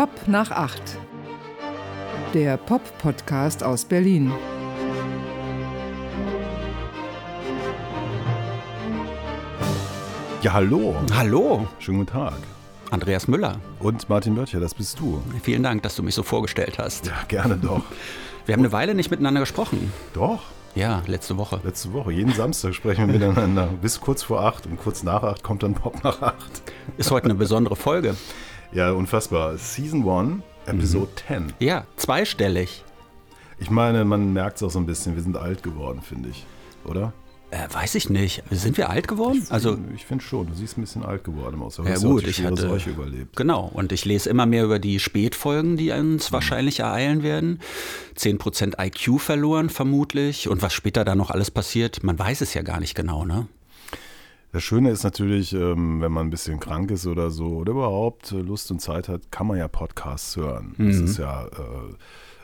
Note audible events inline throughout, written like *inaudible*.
Pop nach acht. Der Pop-Podcast aus Berlin. Ja, hallo. Hallo, Schönen guten Tag. Andreas Müller. Und Martin Börtcher, das bist du. Vielen Dank, dass du mich so vorgestellt hast. Ja, gerne doch. Wir haben eine Weile nicht miteinander gesprochen. Doch, Ja, letzte Woche. letzte Woche. Jeden Samstag sprechen wir miteinander. Bis kurz vor acht und kurz nach acht kommt dann Pop nach acht. Ist heute eine besondere Folge. Ja, unfassbar. Season 1, Episode 10. Ja, zweistellig. Ich meine, man merkt es auch so ein bisschen. Wir sind alt geworden, finde ich. Oder? Äh, weiß ich nicht. Sind wir alt geworden? Also, ich finde schon. Du siehst ein bisschen alt geworden aus. Aber ja gut, ich hatte... Seuche überlebt. Genau, und ich lese immer mehr über die Spätfolgen, die uns wahrscheinlich ereilen werden. 10% IQ verloren vermutlich. Und was später da noch alles passiert, man weiß es ja gar nicht genau, ne? Das Schöne ist natürlich, ähm, wenn man ein bisschen krank ist oder so oder überhaupt äh, Lust und Zeit hat, kann man ja Podcasts hören. Das Mhm. ist ja, äh,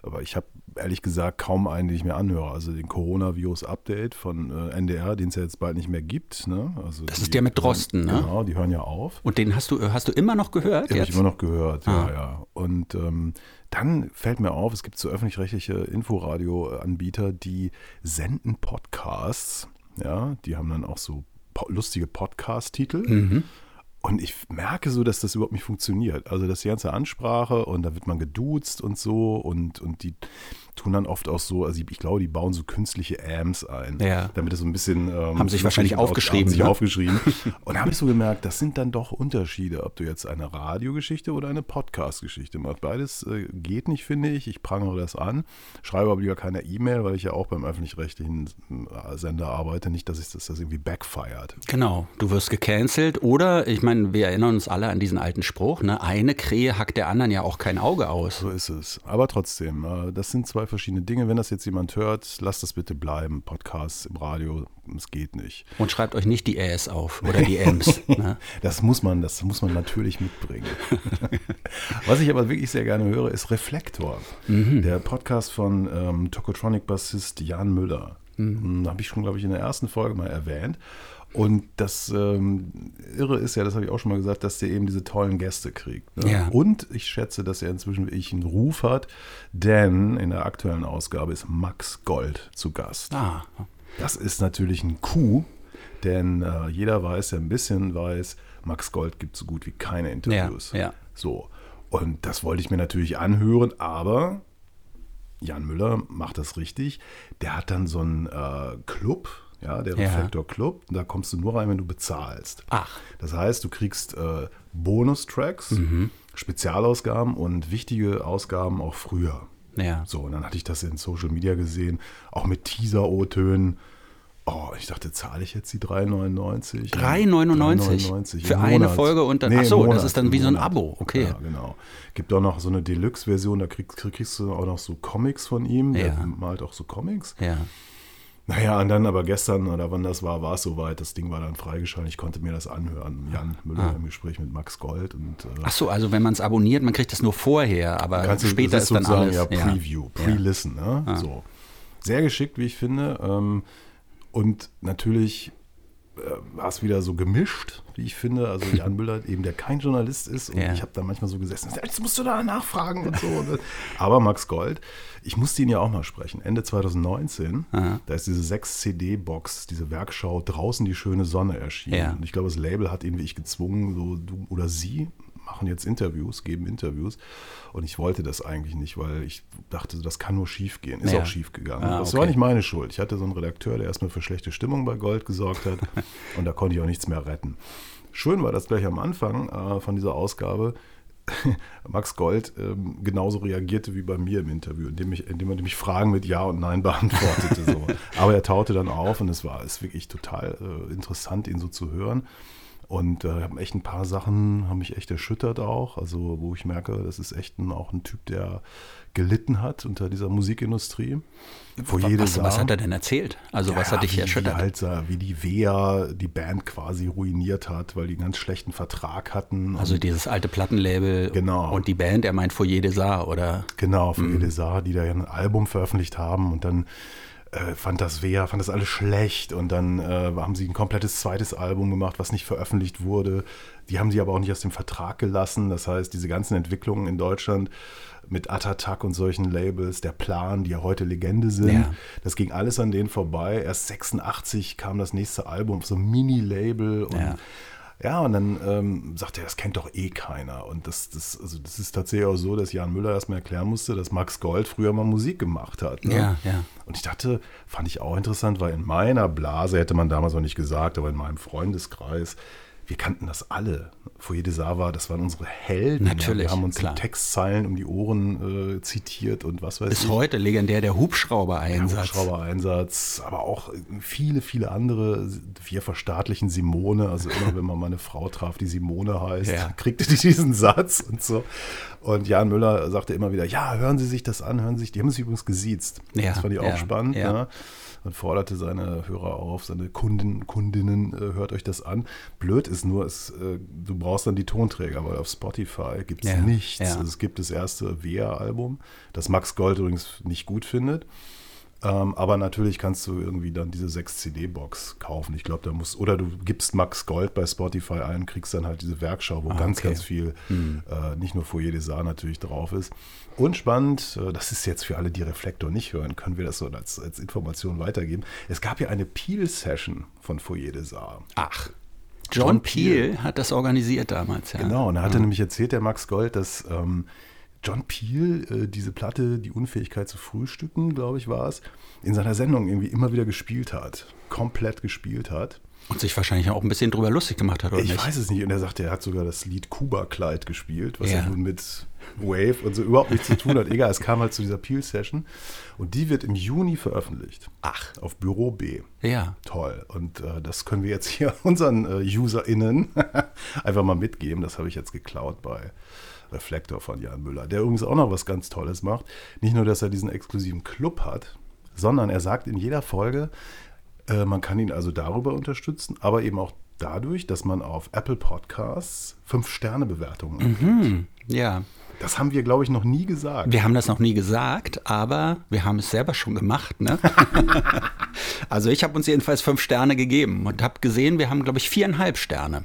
aber ich habe ehrlich gesagt kaum einen, den ich mir anhöre. Also den Coronavirus-Update von äh, NDR, den es ja jetzt bald nicht mehr gibt. Ne? Also Das die ist der mit Drosten, ne? Genau, die hören ja auf. Und den hast du, hast du immer noch gehört Den habe ich immer noch gehört, Ah. ja, ja. Und ähm, dann fällt mir auf, es gibt so öffentlich-rechtliche Inforadio-Anbieter, die senden Podcasts. Ja, die haben dann auch so lustige Podcast-Titel. Mhm. Und ich merke so, dass das überhaupt nicht funktioniert. Also das die ganze Ansprache und da wird man geduzt und so und, und die tun dann oft auch so, also ich, glaube, die bauen so künstliche Amps ein, Ja. damit es so ein bisschen... Ähm, Haben sich wahrscheinlich aufgeschrieben, Haben sich ne? aufgeschrieben. *laughs* und da habe ich so gemerkt, das sind dann doch Unterschiede, ob du jetzt eine Radiogeschichte oder eine Podcast-Geschichte machst. Beides äh, geht nicht, finde ich. Ich prangere das an, schreibe aber lieber keine E-Mail, weil ich ja auch beim öffentlich-rechtlichen äh, Sender arbeite. Nicht, dass ich das, das irgendwie backfired. Genau, du wirst gecancelt oder, ich meine, wir erinnern uns alle an diesen alten Spruch, ne? eine Krähe hackt der anderen ja auch kein Auge aus. So ist es. Aber trotzdem, äh, das sind zwei verschiedene Dinge. Wenn das jetzt jemand hört, lasst das bitte bleiben. Podcasts im Radio, es geht nicht. Und schreibt euch nicht die Äs auf oder die Ms. *laughs* ne? Das muss man, das muss man natürlich mitbringen. *laughs* Was ich aber wirklich sehr gerne höre, ist Reflektor. Der Podcast von ähm, Tokotronic-Bassist Jan Müller. Mhm. Habe ich schon, glaube ich, in der ersten Folge mal erwähnt. Und das ähm, Irre ist ja, das habe ich auch schon mal gesagt, dass der eben diese tollen Gäste kriegt. Ne? Ja. Und ich schätze, dass er inzwischen wie ich einen Ruf hat, denn in der aktuellen Ausgabe ist Max Gold zu Gast. Ah, Das ist natürlich ein Coup, denn äh, jeder weiß, der ein bisschen weiß, Max Gold gibt so gut wie keine Interviews. Ja, ja. So. Und das wollte ich mir natürlich anhören, aber Jan Müller macht das richtig. Der hat dann so einen äh, Club, ja, der Ja. Reflektor Club. Da kommst du nur rein, wenn du bezahlst. Ach. Das heißt, du kriegst äh, Bonustracks, Mhm. Spezialausgaben und wichtige Ausgaben auch früher. ja. So, und dann hatte ich das in Social Media gesehen, auch mit Teaser-O-Tönen. Oh, ich dachte, zahle ich jetzt die 3,99? 3,99 3,99 für eine Monat. Folge und dann- Nee, ach im so, das Monat, ist dann wie so ein Monat. Abo, okay. Ja, genau. Gibt auch noch so eine Deluxe-Version, da kriegst, kriegst du auch noch so Comics von ihm. Der Ja. malt auch so Comics. Ja. Naja, und dann aber gestern oder wann das war, war es soweit. Das Ding war dann freigeschaltet. Ich konnte mir das anhören. Jan Müller Ah. im Gespräch mit Max Gold. Und, äh, Ach so, also wenn man es abonniert, man kriegt es nur vorher, aber Kannst später das ist dann alles. Ja, Preview, Pre-Listen. Ne? Ah. So. Sehr geschickt, wie ich finde. Ähm, und natürlich war es wieder so gemischt, wie ich finde. Also Jan *laughs* Müller, eben der kein Journalist ist. Und Ja. ich habe da manchmal so gesessen, jetzt musst du da nachfragen und so. *laughs* Aber Max Gold, ich musste ihn ja auch mal sprechen. Ende 2019, Aha. da ist diese 6-CD-Box, diese Werkschau draußen die schöne Sonne erschienen. Ja. Und ich glaube, das Label hat ihn wie ich gezwungen, so du oder sie machen jetzt Interviews, geben Interviews. Und ich wollte das eigentlich nicht, weil ich dachte, das kann nur schief gehen. Ist Ja. auch schief gegangen. Ah, Das okay. war nicht meine Schuld. Ich hatte so einen Redakteur, der erstmal für schlechte Stimmung bei Gold gesorgt hat. *laughs* und da konnte ich auch nichts mehr retten. Schön war das gleich am Anfang äh, von dieser Ausgabe. *laughs* Max Gold ähm, genauso reagierte wie bei mir im Interview, indem, ich, indem er mich Fragen mit Ja und Nein *laughs* beantwortete. So. Aber er taute dann auf und es war ist wirklich total äh, interessant, ihn so zu hören. Und äh, haben echt ein paar Sachen, haben mich echt erschüttert auch. Also, wo ich merke, das ist echt ein, auch ein Typ, der gelitten hat unter dieser Musikindustrie. Wo jede Was, was hat er denn erzählt? Also was hat dich wie, erschüttert? Wie, halt, wie die Wea die Band quasi ruiniert hat, weil die einen ganz schlechten Vertrag hatten. also dieses alte Plattenlabel Genau. und die Band, er meint Foyer des Arts, oder? Genau, Mhm. für mhm. die da ja ein Album veröffentlicht haben und dann äh, fand das wer, fand das alles schlecht und dann äh, haben sie ein komplettes zweites Album gemacht, was nicht veröffentlicht wurde. Die haben sie aber auch nicht aus dem Vertrag gelassen. Das heißt, diese ganzen Entwicklungen in Deutschland mit Atatak und solchen Labels, der Plan, die ja heute Legende sind, Ja. das ging alles an denen vorbei. Erst 86 kam das nächste Album, so ein Mini-Label und Ja. Ja, und dann ähm, sagte er, das kennt doch eh keiner. Und das, das, also das ist tatsächlich auch so, dass Jan Müller erstmal erklären musste, dass Max Gold früher mal Musik gemacht hat. Ne? Ja, ja. Und ich dachte, fand ich auch interessant, weil in meiner Blase, hätte man damals noch nicht gesagt, aber in meinem Freundeskreis, wir kannten das alle. Foyer de Sava, das waren unsere Helden. Natürlich, Wir haben uns klar. die Textzeilen um die Ohren äh, zitiert und was weiß Bis ich. heute legendär der Hubschrauber-Einsatz. Hubschrauber-Einsatz, aber auch viele, viele andere. Wir verstaatlichen Simone. Also immer, wenn man mal eine Frau traf, die Simone heißt, Ja. kriegte die diesen Satz und so. Und Jan Müller sagte immer wieder, ja, hören Sie sich das an, hören Sie sich, die haben es übrigens gesiezt. Ja, das fand ich auch ja, spannend. ja. Ne? Und forderte seine Hörer auf, seine Kunden, Kundinnen, äh, hört euch das an. Blöd ist nur, es, äh, du brauchst dann die Tonträger, weil auf Spotify gibt es Ja, nichts. ja. Es gibt das erste WR-Album, das Max Gold übrigens nicht gut findet. Ähm, aber natürlich kannst du irgendwie dann diese 6-CD-Box kaufen. Ich glaube, da muss, oder du gibst Max Gold bei Spotify ein, kriegst dann halt diese Werkschau, wo Ah, ganz, okay. ganz viel, äh, nicht nur Foyer des natürlich drauf ist. Und spannend, äh, das ist jetzt für alle, die Reflektor nicht hören, können wir das so als, als Information weitergeben. Es gab ja eine Peel-Session von Foyer des Saar. Ach. John, John Peel hat das organisiert damals, ja. Genau, und da hat er nämlich erzählt, der Max Gold, dass ähm, John Peel äh, diese Platte, die Unfähigkeit zu frühstücken, glaube ich, war es, in seiner Sendung irgendwie immer wieder gespielt hat. Komplett gespielt hat. Und sich wahrscheinlich auch ein bisschen drüber lustig gemacht hat, oder ich nicht? weiß es nicht. Und er sagte, er hat sogar das Lied Kuba-Kleid gespielt, was Ja. ja nun mit Wave und so überhaupt nichts zu tun hat. Egal, es kam halt zu dieser Peel-Session. Und die wird im Juni veröffentlicht. Ach. Auf Büro B. Ja. Toll. Und äh, das können wir jetzt hier *laughs* unseren äh, UserInnen *laughs* einfach mal mitgeben. Das habe ich jetzt geklaut bei Reflektor von Jan Müller, der übrigens auch noch was ganz Tolles macht. Nicht nur, dass er diesen exklusiven Club hat, sondern er sagt in jeder Folge, äh, man kann ihn also darüber unterstützen, aber eben auch dadurch, dass man auf Apple Podcasts Fünf-Sterne-Bewertungen gibt. Hm, ja. Das haben wir, glaube ich, noch nie gesagt. Wir haben das noch nie gesagt, aber wir haben es selber schon gemacht. Ne? *laughs* also ich habe uns jedenfalls fünf Sterne gegeben und habe gesehen, wir haben, glaube ich, viereinhalb Sterne.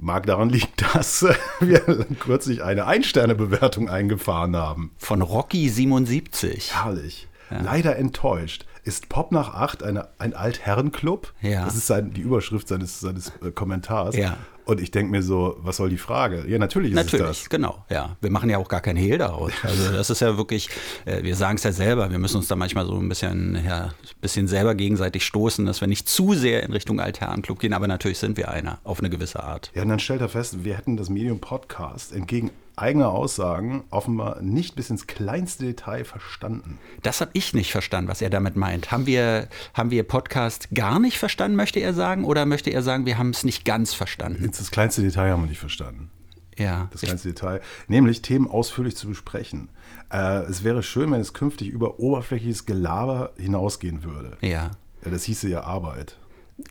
Mag daran liegen, *laughs* dass wir kürzlich eine Ein-Sterne-Bewertung eingefahren haben. Von Rocky77. Herrlich. Leider enttäuscht. Ist Pop nach acht eine, ein Altherrenclub? Ja. Das ist sein, die Überschrift seines, seines äh, Kommentars. Ja. Und ich denke mir so, was soll die Frage? Ja, natürlich ist Natürlich, es das. genau, ja. Wir machen ja auch gar keinen Hehl daraus. *laughs* Also das ist ja wirklich, äh, wir sagen es ja selber, wir müssen uns da manchmal so ein bisschen, ja, ein bisschen selber gegenseitig stoßen, dass wir nicht zu sehr in Richtung Altherrenclub gehen, aber natürlich sind wir einer, auf eine gewisse Art. Ja, und dann stellt er fest, wir hätten das Medium Podcast entgegen eigener Aussagen offenbar nicht bis ins kleinste Detail verstanden. Das habe ich nicht verstanden, was er damit meint. Haben wir, haben wir Podcast gar nicht verstanden, möchte er sagen, oder möchte er sagen, wir haben es nicht ganz verstanden? Jetzt das kleinste Detail haben wir nicht verstanden. Ja, Das kleinste Detail, nämlich Themen ausführlich zu besprechen. Äh, es wäre schön, wenn es künftig über oberflächliches Gelaber hinausgehen würde. ja. Ja, das hieße ja Arbeit.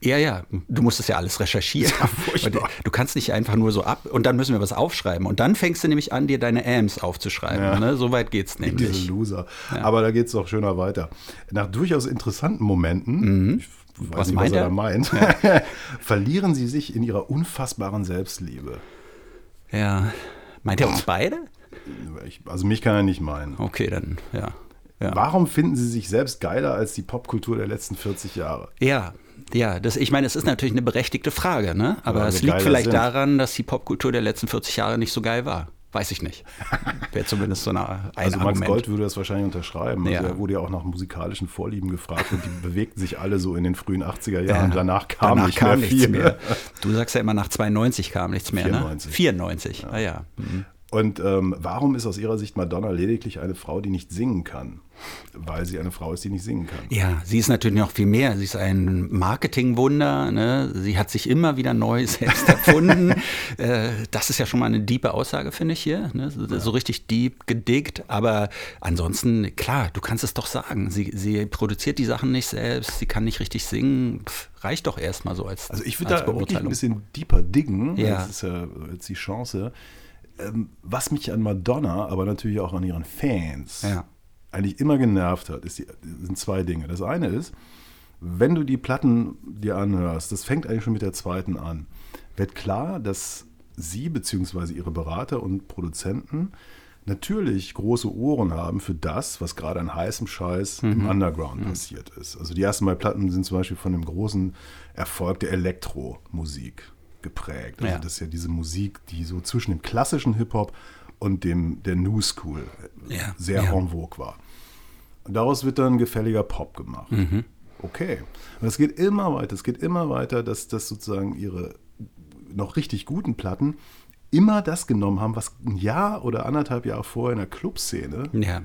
Ja, ja, du musst es ja alles recherchieren. *laughs* Und du kannst nicht einfach nur so ab und dann müssen wir was aufschreiben. Und dann fängst du nämlich an, dir deine Ams aufzuschreiben. Ja. Ne? So weit geht's Diese nämlich. Loser. Aber da geht es doch schöner weiter. Nach durchaus interessanten Momenten, ich weiß Mhm. Was nicht, meint was er er? da meint, *laughs* verlieren sie sich in ihrer unfassbaren Selbstliebe. Ja. Meint er uns beide? Ich, also mich kann er nicht meinen. Okay, dann, ja. Ja. Warum finden sie sich selbst geiler als die Popkultur der letzten 40 Jahre? Ja, ja, das, ich meine, es ist natürlich eine berechtigte Frage, ne? Aber Ja, es liegt vielleicht sind. daran, dass die Popkultur der letzten 40 Jahre nicht so geil war. Weiß ich nicht. *laughs* Wäre zumindest so eine, ein Also Max Argument. Gold würde das wahrscheinlich unterschreiben. Also Ja. Er wurde ja auch nach musikalischen Vorlieben gefragt und die bewegten sich alle so in den frühen 80er Jahren. Ja. Danach kam Danach nicht kam mehr nichts viel. mehr. Du sagst ja immer, nach 92 kam nichts mehr, 94. ne? 94. Ah ja. Mhm. Und ähm, warum ist aus Ihrer Sicht Madonna lediglich eine Frau, die nicht singen kann? Weil sie eine Frau ist, die nicht singen kann. Ja, sie ist natürlich noch viel mehr. Sie ist ein Marketingwunder. Ne? Sie hat sich immer wieder neu *laughs* selbst erfunden. *laughs* äh, das ist ja schon mal eine diepe Aussage, finde ich hier. Ne? So, so richtig deep gedickt. Aber ansonsten, klar, du kannst es doch sagen. Sie, sie produziert die Sachen nicht selbst. Sie kann nicht richtig singen. Pff, reicht doch erstmal so als, Also ich würde da wirklich ein bisschen deeper diggen. Ja. Das ist ja jetzt die Chance. Ähm, was mich an Madonna, aber natürlich auch an ihren Fans Ja. eigentlich immer genervt hat, die, sind zwei Dinge. Das eine ist, wenn du die Platten dir anhörst, das fängt eigentlich schon mit der zweiten an, wird klar, dass sie bzw. ihre Berater und Produzenten natürlich große Ohren haben für das, was gerade an heißem Scheiß mhm. im Underground mhm. passiert ist. Also die ersten beiden Platten sind zum Beispiel von dem großen Erfolg der Elektromusik geprägt. Also ja. das ist ja diese Musik, die so zwischen dem klassischen Hip-Hop und dem der New School ja. sehr ja. en vogue war. Und daraus wird dann gefälliger Pop gemacht. Mhm. Okay. Und es geht immer weiter, es geht immer weiter, dass das sozusagen ihre noch richtig guten Platten immer das genommen haben, was ein Jahr oder anderthalb Jahre vorher in der Clubszene ja.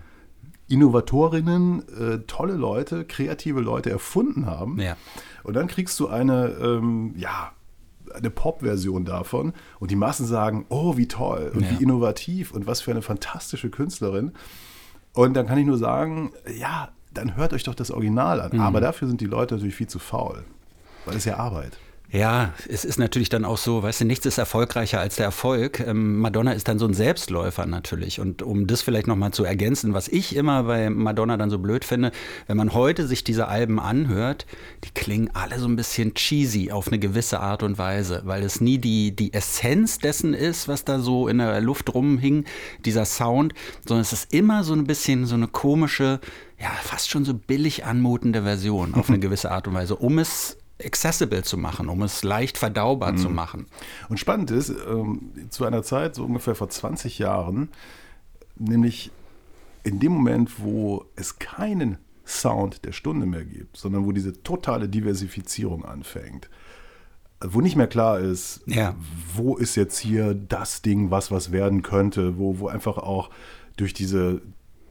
Innovatorinnen, äh, tolle Leute, kreative Leute erfunden haben. Ja. Und dann kriegst du eine, ähm, ja, eine Pop-Version davon und die Massen sagen, oh, wie toll und ja. wie innovativ und was für eine fantastische Künstlerin. Und dann kann ich nur sagen, ja, dann hört euch doch das Original an. Mhm. Aber dafür sind die Leute natürlich viel zu faul, weil es ja Arbeit. Ja, es ist natürlich dann auch so, weißt du, nichts ist erfolgreicher als der Erfolg. Ähm, Madonna ist dann so ein Selbstläufer natürlich. Und um das vielleicht nochmal zu ergänzen, was ich immer bei Madonna dann so blöd finde, wenn man heute sich diese Alben anhört, die klingen alle so ein bisschen cheesy auf eine gewisse Art und Weise, weil es nie die, die Essenz dessen ist, was da so in der Luft rumhing, dieser Sound, sondern es ist immer so ein bisschen so eine komische, ja, fast schon so billig anmutende Version auf eine *laughs* gewisse Art und Weise, um es accessible zu machen, um es leicht verdaubar mhm. zu machen. Und spannend ist, ähm, zu einer Zeit, so ungefähr vor 20 Jahren, nämlich in dem Moment, wo es keinen Sound der Stunde mehr gibt, sondern wo diese totale Diversifizierung anfängt, wo nicht mehr klar ist, ja. wo ist jetzt hier das Ding, was was werden könnte, wo, wo einfach auch durch diese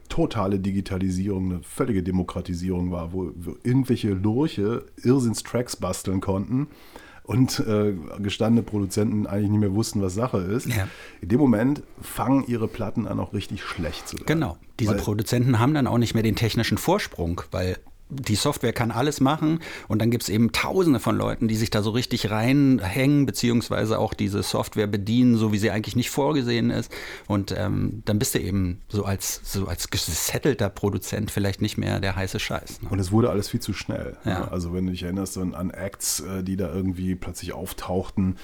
totale Digitalisierung, eine völlige Demokratisierung war, wo irgendwelche Lurche Irrsinns-Tracks basteln konnten und äh, gestandene Produzenten eigentlich nicht mehr wussten, was Sache ist. Ja. In dem Moment fangen ihre Platten an, auch richtig schlecht zu werden. Genau. Diese Produzenten haben dann auch nicht mehr den technischen Vorsprung, weil die Software kann alles machen und dann gibt es eben tausende von Leuten, die sich da so richtig reinhängen, beziehungsweise auch diese Software bedienen, so wie sie eigentlich nicht vorgesehen ist. Und ähm, dann bist du eben so als, so als gesettelter Produzent vielleicht nicht mehr der heiße Scheiß. Ne? Und es wurde alles viel zu schnell. Ne? Ja. Also wenn du dich erinnerst an, an Acts, äh, die da irgendwie plötzlich auftauchten,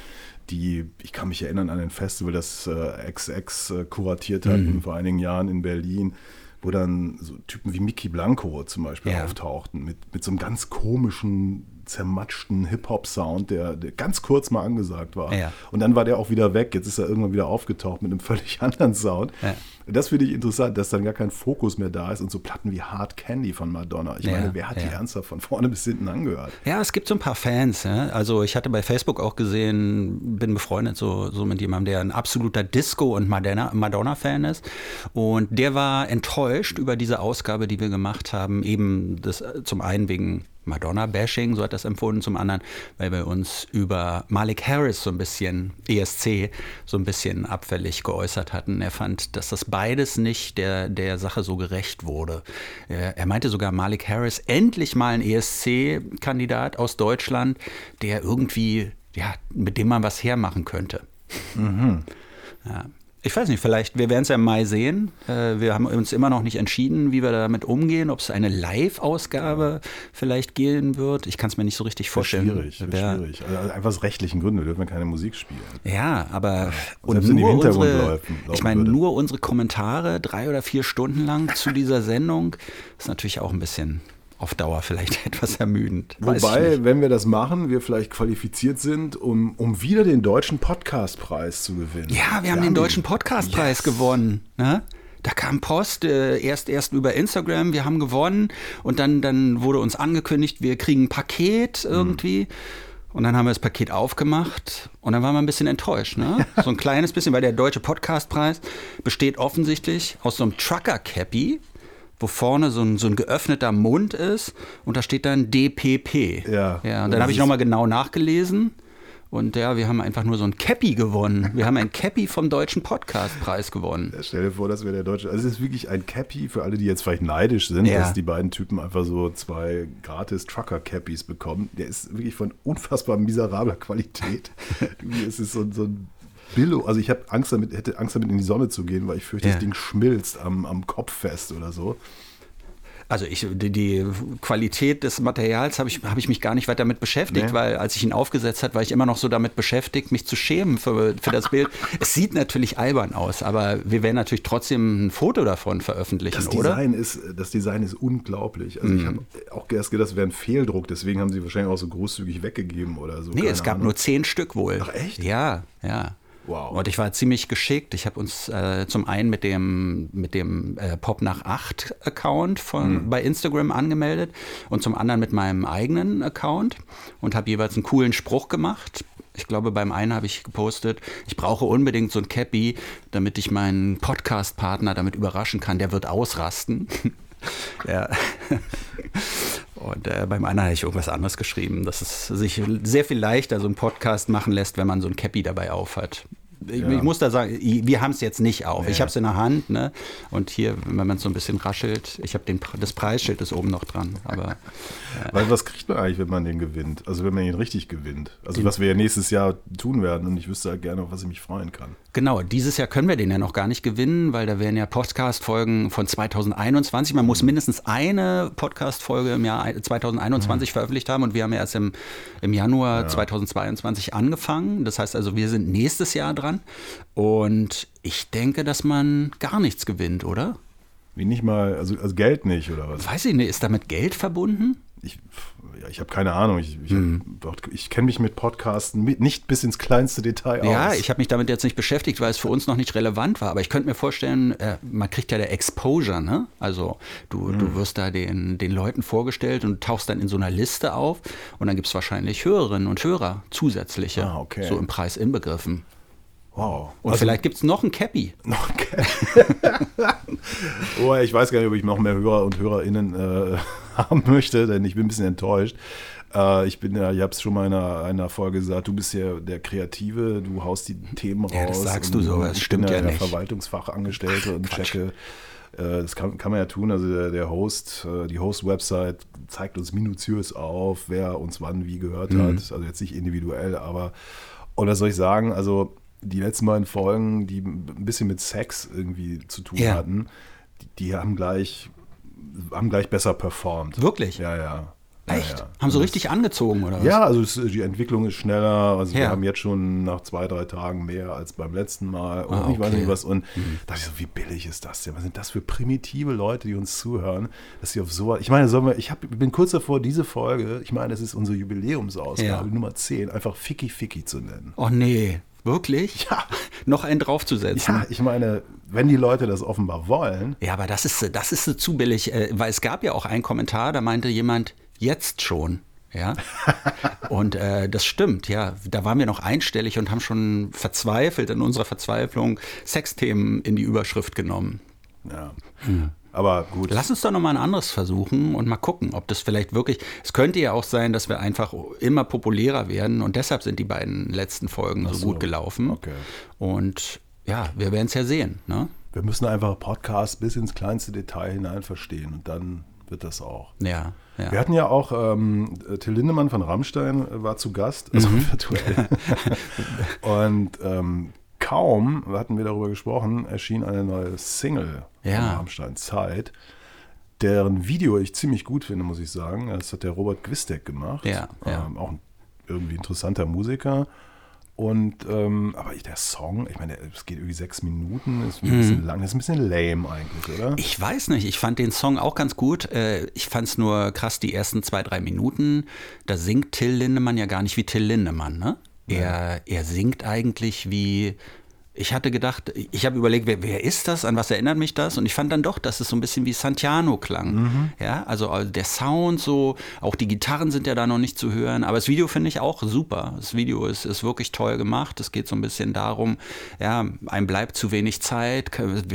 die, ich kann mich erinnern an ein Festival, das äh, XX äh, kuratiert hat mhm. vor einigen Jahren in Berlin wo dann so Typen wie Mickey Blanco zum Beispiel ja. auftauchten, mit, mit so einem ganz komischen, zermatschten Hip-Hop-Sound, der, der ganz kurz mal angesagt war. Ja. Und dann war der auch wieder weg. Jetzt ist er irgendwann wieder aufgetaucht mit einem *laughs* völlig anderen Sound. Ja. Das finde ich interessant, dass dann gar kein Fokus mehr da ist und so Platten wie Hard Candy von Madonna. Ich ja, meine, wer hat die ernsthaft von vorne bis hinten angehört? Ja, es gibt so ein paar Fans. Also ich hatte bei Facebook auch gesehen, bin befreundet so, so mit jemandem, der ein absoluter Disco- und Madonna-Fan ist. Und der war enttäuscht über diese Ausgabe, die wir gemacht haben. Eben das äh, zum einen wegen Madonna-Bashing, so hat das empfunden, zum anderen, weil wir uns über Malik Harris so ein bisschen, ESC, so ein bisschen abfällig geäußert hatten. Er fand, dass das beides nicht der, der Sache so gerecht wurde. Er meinte sogar, Malik Harris, endlich mal ein ESC-Kandidat aus Deutschland, der irgendwie, ja, mit dem man was hermachen könnte. Mhm. Ja. Ich weiß nicht, vielleicht, wir werden es ja im Mai sehen. Äh, wir haben uns immer noch nicht entschieden, wie wir damit umgehen, ob es eine Live-Ausgabe vielleicht gehen wird. Ich kann es mir nicht so richtig vorstellen. Schwierig, schwierig. Also einfach aus rechtlichen Gründen dürfen wir keine Musik spielen. Ja, aber und nur unsere, laufen, ich meine, nur unsere Kommentare drei oder vier Stunden lang zu dieser Sendung ist natürlich auch ein bisschen auf Dauer vielleicht *laughs* etwas ermüdend. Wobei, wenn wir das machen, wir vielleicht qualifiziert sind, um, um wieder den deutschen Podcastpreis zu gewinnen. Ja, wir, wir haben den deutschen Podcastpreis yes. gewonnen. Ne? Da kam Post, äh, erst, erst über Instagram, wir haben gewonnen und dann, dann wurde uns angekündigt, wir kriegen ein Paket irgendwie. Mhm. Und dann haben wir das Paket aufgemacht und dann waren wir ein bisschen enttäuscht. Ne? *laughs* So ein kleines bisschen, weil der deutsche Podcastpreis besteht offensichtlich aus so einem Trucker-Cappy, wo vorne so ein, so ein geöffneter Mund ist und da steht dann DPP. Ja. ja und dann habe ich nochmal genau nachgelesen. Und ja, wir haben einfach nur so ein Cappy gewonnen. Wir haben ein Cappy vom Deutschen Podcastpreis gewonnen. Ja, stell dir vor, das wäre der Deutsche. Also es ist wirklich ein Cappy für alle, die jetzt vielleicht neidisch sind, ja. dass die beiden Typen einfach so zwei gratis Trucker-Cappies bekommen. Der ist wirklich von unfassbar miserabler Qualität. *laughs* es ist so, so ein Billo, also ich habe Angst damit, hätte Angst damit in die Sonne zu gehen, weil ich fürchte, ja. das Ding schmilzt am, am Kopf fest oder so. Also ich, die, die Qualität des Materials habe ich, hab ich mich gar nicht weiter damit beschäftigt, Nee. weil als ich ihn aufgesetzt habe, war ich immer noch so damit beschäftigt, mich zu schämen für, für das Bild. *laughs* es sieht natürlich albern aus, aber wir werden natürlich trotzdem ein Foto davon veröffentlichen, Das oder? Design, ist, das Design ist unglaublich. Also ich habe auch erst gedacht, das wäre ein Fehldruck, deswegen haben sie wahrscheinlich auch so großzügig weggegeben oder so. Nee, keine es gab Ahnung. nur zehn Stück wohl. Ach, echt? Ja, ja. Wow. Und ich war ziemlich geschickt. Ich habe uns äh, zum einen mit dem, mit dem äh, Pop nach 8 Account von, Hm. bei Instagram angemeldet und zum anderen mit meinem eigenen Account und habe jeweils einen coolen Spruch gemacht. Ich glaube, beim einen habe ich gepostet, ich brauche unbedingt so ein Cappy, damit ich meinen Podcast-Partner damit überraschen kann. Der wird ausrasten. *laughs* ja. *laughs* Und äh, beim anderen habe ich irgendwas anderes geschrieben, dass es sich sehr viel leichter so einen Podcast machen lässt, wenn man so ein Cappy dabei aufhat. Ich, Ja. ich muss da sagen, wir haben es jetzt nicht auf. Ich Ja. habe es in der Hand, ne? Und hier, wenn man es so ein bisschen raschelt, ich habe den das Preisschild ist oben noch dran. Aber Weil was kriegt man eigentlich, wenn man den gewinnt? Also wenn man ihn richtig gewinnt. Also was wir ja nächstes Jahr tun werden und ich wüsste halt gerne, auf was ich mich freuen kann. Genau, dieses Jahr können wir den ja noch gar nicht gewinnen, weil da werden ja Podcast-Folgen von 2021. Man muss mindestens eine Podcast-Folge im Jahr 2021 veröffentlicht haben und wir haben ja erst im, im Januar 2022 angefangen. Das heißt also, wir sind nächstes Jahr dran und ich denke, dass man gar nichts gewinnt, oder? Wie nicht mal, also, also Geld nicht oder was? Weiß ich nicht, ist damit Geld verbunden? Ich, ja, ich habe keine Ahnung. Ich, ich, Hm. hab- ich kenne mich mit Podcasten nicht bis ins kleinste Detail Ja, aus. ich habe mich damit jetzt nicht beschäftigt, weil es für uns noch nicht relevant war. Aber ich könnte mir vorstellen, äh, man kriegt ja der Exposure, ne? Also du, Mhm. du wirst da den, den Leuten vorgestellt und tauchst dann in so einer Liste auf und dann gibt es wahrscheinlich Hörerinnen und Hörer zusätzliche, Ah, okay. so im Preis inbegriffen. wow. Und vielleicht gibt es noch ein Cappy. Okay. *laughs* oh, ich weiß gar nicht, ob ich noch mehr Hörer und Hörerinnen äh, haben möchte, denn ich bin ein bisschen enttäuscht. Äh, ich bin ja, ich habe es schon mal in einer, einer Folge gesagt, du bist ja der Kreative, du haust die Themen raus. Ja, das sagst du so, ich stimmt bin ja der nicht. Verwaltungsfachangestellte und checke. äh, Das kann, kann man ja tun. Also der, der Host, äh, die Host-Website zeigt uns minutiös auf, wer uns wann wie gehört Mhm. hat. Also jetzt nicht individuell, aber und was soll ich sagen? Also die letzten beiden Folgen, die ein bisschen mit Sex irgendwie zu tun Ja. hatten, die, die haben gleich haben gleich besser performt. Wirklich? Ja, ja. Echt? Ja, ja. Haben so Das- richtig angezogen, oder was? Ja, also es, die Entwicklung ist schneller. Also wir Ja. haben jetzt schon nach zwei, drei Tagen mehr als beim letzten Mal. Und Ah, ich weiß okay. nicht was. Und dachte ich so, wie billig ist das denn? Was sind das für primitive Leute, die uns zuhören, dass sie auf so Ich meine, sollen wir, ich hab, bin kurz davor, diese Folge, ich meine, es ist unsere Jubiläumsausgabe, Ja. Nummer 10, einfach Ficky Ficky zu nennen. Oh nee, wirklich? Ja. Noch einen draufzusetzen? Ja, ich meine, wenn die Leute das offenbar wollen, Ja, aber das ist, das ist zu billig, äh, weil es gab ja auch einen Kommentar, da meinte jemand, jetzt schon. Ja, *laughs* und äh, das stimmt, ja. Da waren wir noch einstellig und haben schon verzweifelt in unserer Verzweiflung Sexthemen in die Überschrift genommen. ja. Aber gut. Lass uns doch noch mal ein anderes versuchen und mal gucken, ob das vielleicht wirklich. Es könnte ja auch sein, dass wir einfach immer populärer werden und deshalb sind die beiden letzten Folgen so, so, gut gelaufen. okay. Und ja, wir werden es ja sehen. Ne? Wir müssen einfach Podcast bis ins kleinste Detail hinein verstehen und dann wird das auch. Ja, ja. Wir hatten ja auch ähm, Till Lindemann von Rammstein äh, war zu Gast, also Mhm. *laughs* virtuell. und ähm, kaum hatten wir darüber gesprochen, erschien eine neue Single Ja. von Rammstein Zeit, deren Video ich ziemlich gut finde, muss ich sagen. Das hat der Robert Gwistek gemacht. Ja, ja. Ähm, auch ein irgendwie interessanter Musiker. Und ähm, aber der Song, ich meine, es geht irgendwie sechs Minuten, ist ein bisschen lang, ist ein bisschen lame eigentlich, oder? Mhm. Ich weiß nicht, ich fand den Song auch ganz gut. Äh, Ich fand es nur krass, die ersten zwei, drei Minuten, da singt Till Lindemann ja gar nicht wie Till Lindemann, ne? Er, er singt eigentlich wie. Ich hatte gedacht, ich habe überlegt, wer, wer ist das, an was erinnert mich das? Und ich fand dann doch, dass es so ein bisschen wie Santiano klang. Ja, also äh, der Sound so, auch die Gitarren sind ja da noch nicht zu hören. Aber das Video finde ich auch super. Das Video ist, ist wirklich toll gemacht. Es geht so ein bisschen darum, ja, einem bleibt zu wenig Zeit.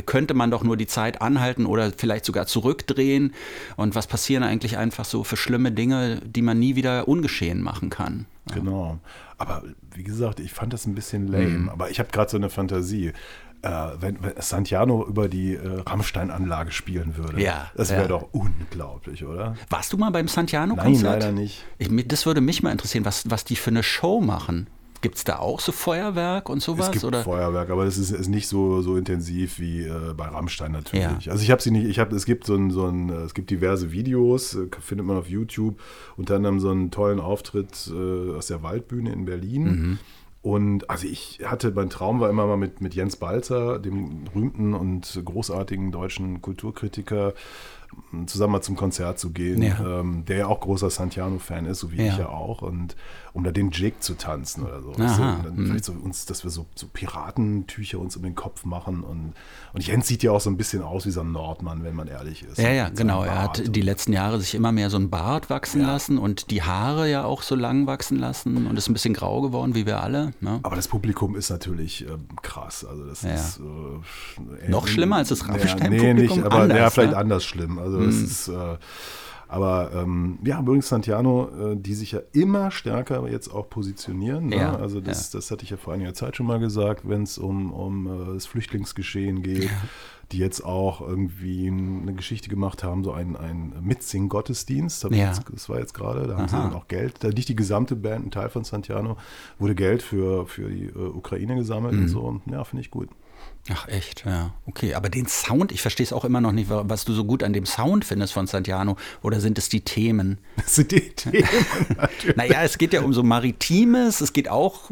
Könnte man doch nur die Zeit anhalten oder vielleicht sogar zurückdrehen? Und was passieren eigentlich einfach so für schlimme Dinge, die man nie wieder ungeschehen machen kann? Genau. Aber wie gesagt, ich fand das ein bisschen lame. Mhm. Aber ich habe gerade so eine Fantasie. Äh, wenn, wenn Santiano über die äh, Rammstein-Anlage spielen würde, Ja, das wäre ja. doch unglaublich, oder? Warst du mal beim Nein, Santiano-Konzert? leider nicht. Ich, das würde mich mal interessieren, was, was die für eine Show machen. Gibt es da auch so Feuerwerk und sowas? Es gibt oder? Feuerwerk, aber es ist, ist nicht so, so intensiv wie äh, bei Rammstein natürlich. Ja. Also ich habe sie nicht, ich habe, es gibt so ein, so ein, äh, es gibt diverse Videos, äh, findet man auf YouTube, unter anderem so einen tollen Auftritt äh, aus der Waldbühne in Berlin. Mhm. Und also ich hatte, mein Traum war immer mal mit, mit Jens Balzer, dem berühmten und großartigen deutschen Kulturkritiker, zusammen mal zum Konzert zu gehen, Ja. ähm, der ja auch großer Santiano-Fan ist, so wie Ja. ich ja auch, und um da den Jig zu tanzen oder so. Aha? Und dann mhm. vielleicht so uns, dass wir so, so Piratentücher uns um den Kopf machen und, und Jens sieht ja auch so ein bisschen aus wie so ein Nordmann, wenn man ehrlich ist. Ja, ja, genau. Er hat die letzten Jahre sich immer mehr so einen Bart wachsen Ja. lassen und die Haare ja auch so lang wachsen lassen und ist ein bisschen grau geworden, wie wir alle. Ne? Aber das Publikum ist natürlich ähm, krass. Also das Ja. ist äh, Noch schlimmer als das Ja, Rammstein-Publikum? Nee, nicht, aber Anders, ja, vielleicht ne? anders schlimm. Also es ist äh, aber ähm, ja, übrigens Santiano, äh, die sich ja immer stärker jetzt auch positionieren. Ne? Ja, also das, das hatte ich ja vor einiger Zeit schon mal gesagt, wenn es um, um äh, das Flüchtlingsgeschehen geht, die jetzt auch irgendwie eine Geschichte gemacht haben, so ein, ein Mitsing-Gottesdienst. Ja. Das war jetzt gerade, da haben sie Aha. dann auch Geld, da nicht die gesamte Band, ein Teil von Santiano, wurde Geld für, für die äh, Ukraine gesammelt Mhm. und so. Und ja, finde ich gut. Ach echt, ja. Okay, aber den Sound, ich verstehe es auch immer noch nicht, wa- was du so gut an dem Sound findest von Santiano. Oder sind es die Themen? *laughs* Das sind die Themen. *laughs* Naja, es geht ja um so Maritimes, es geht auch,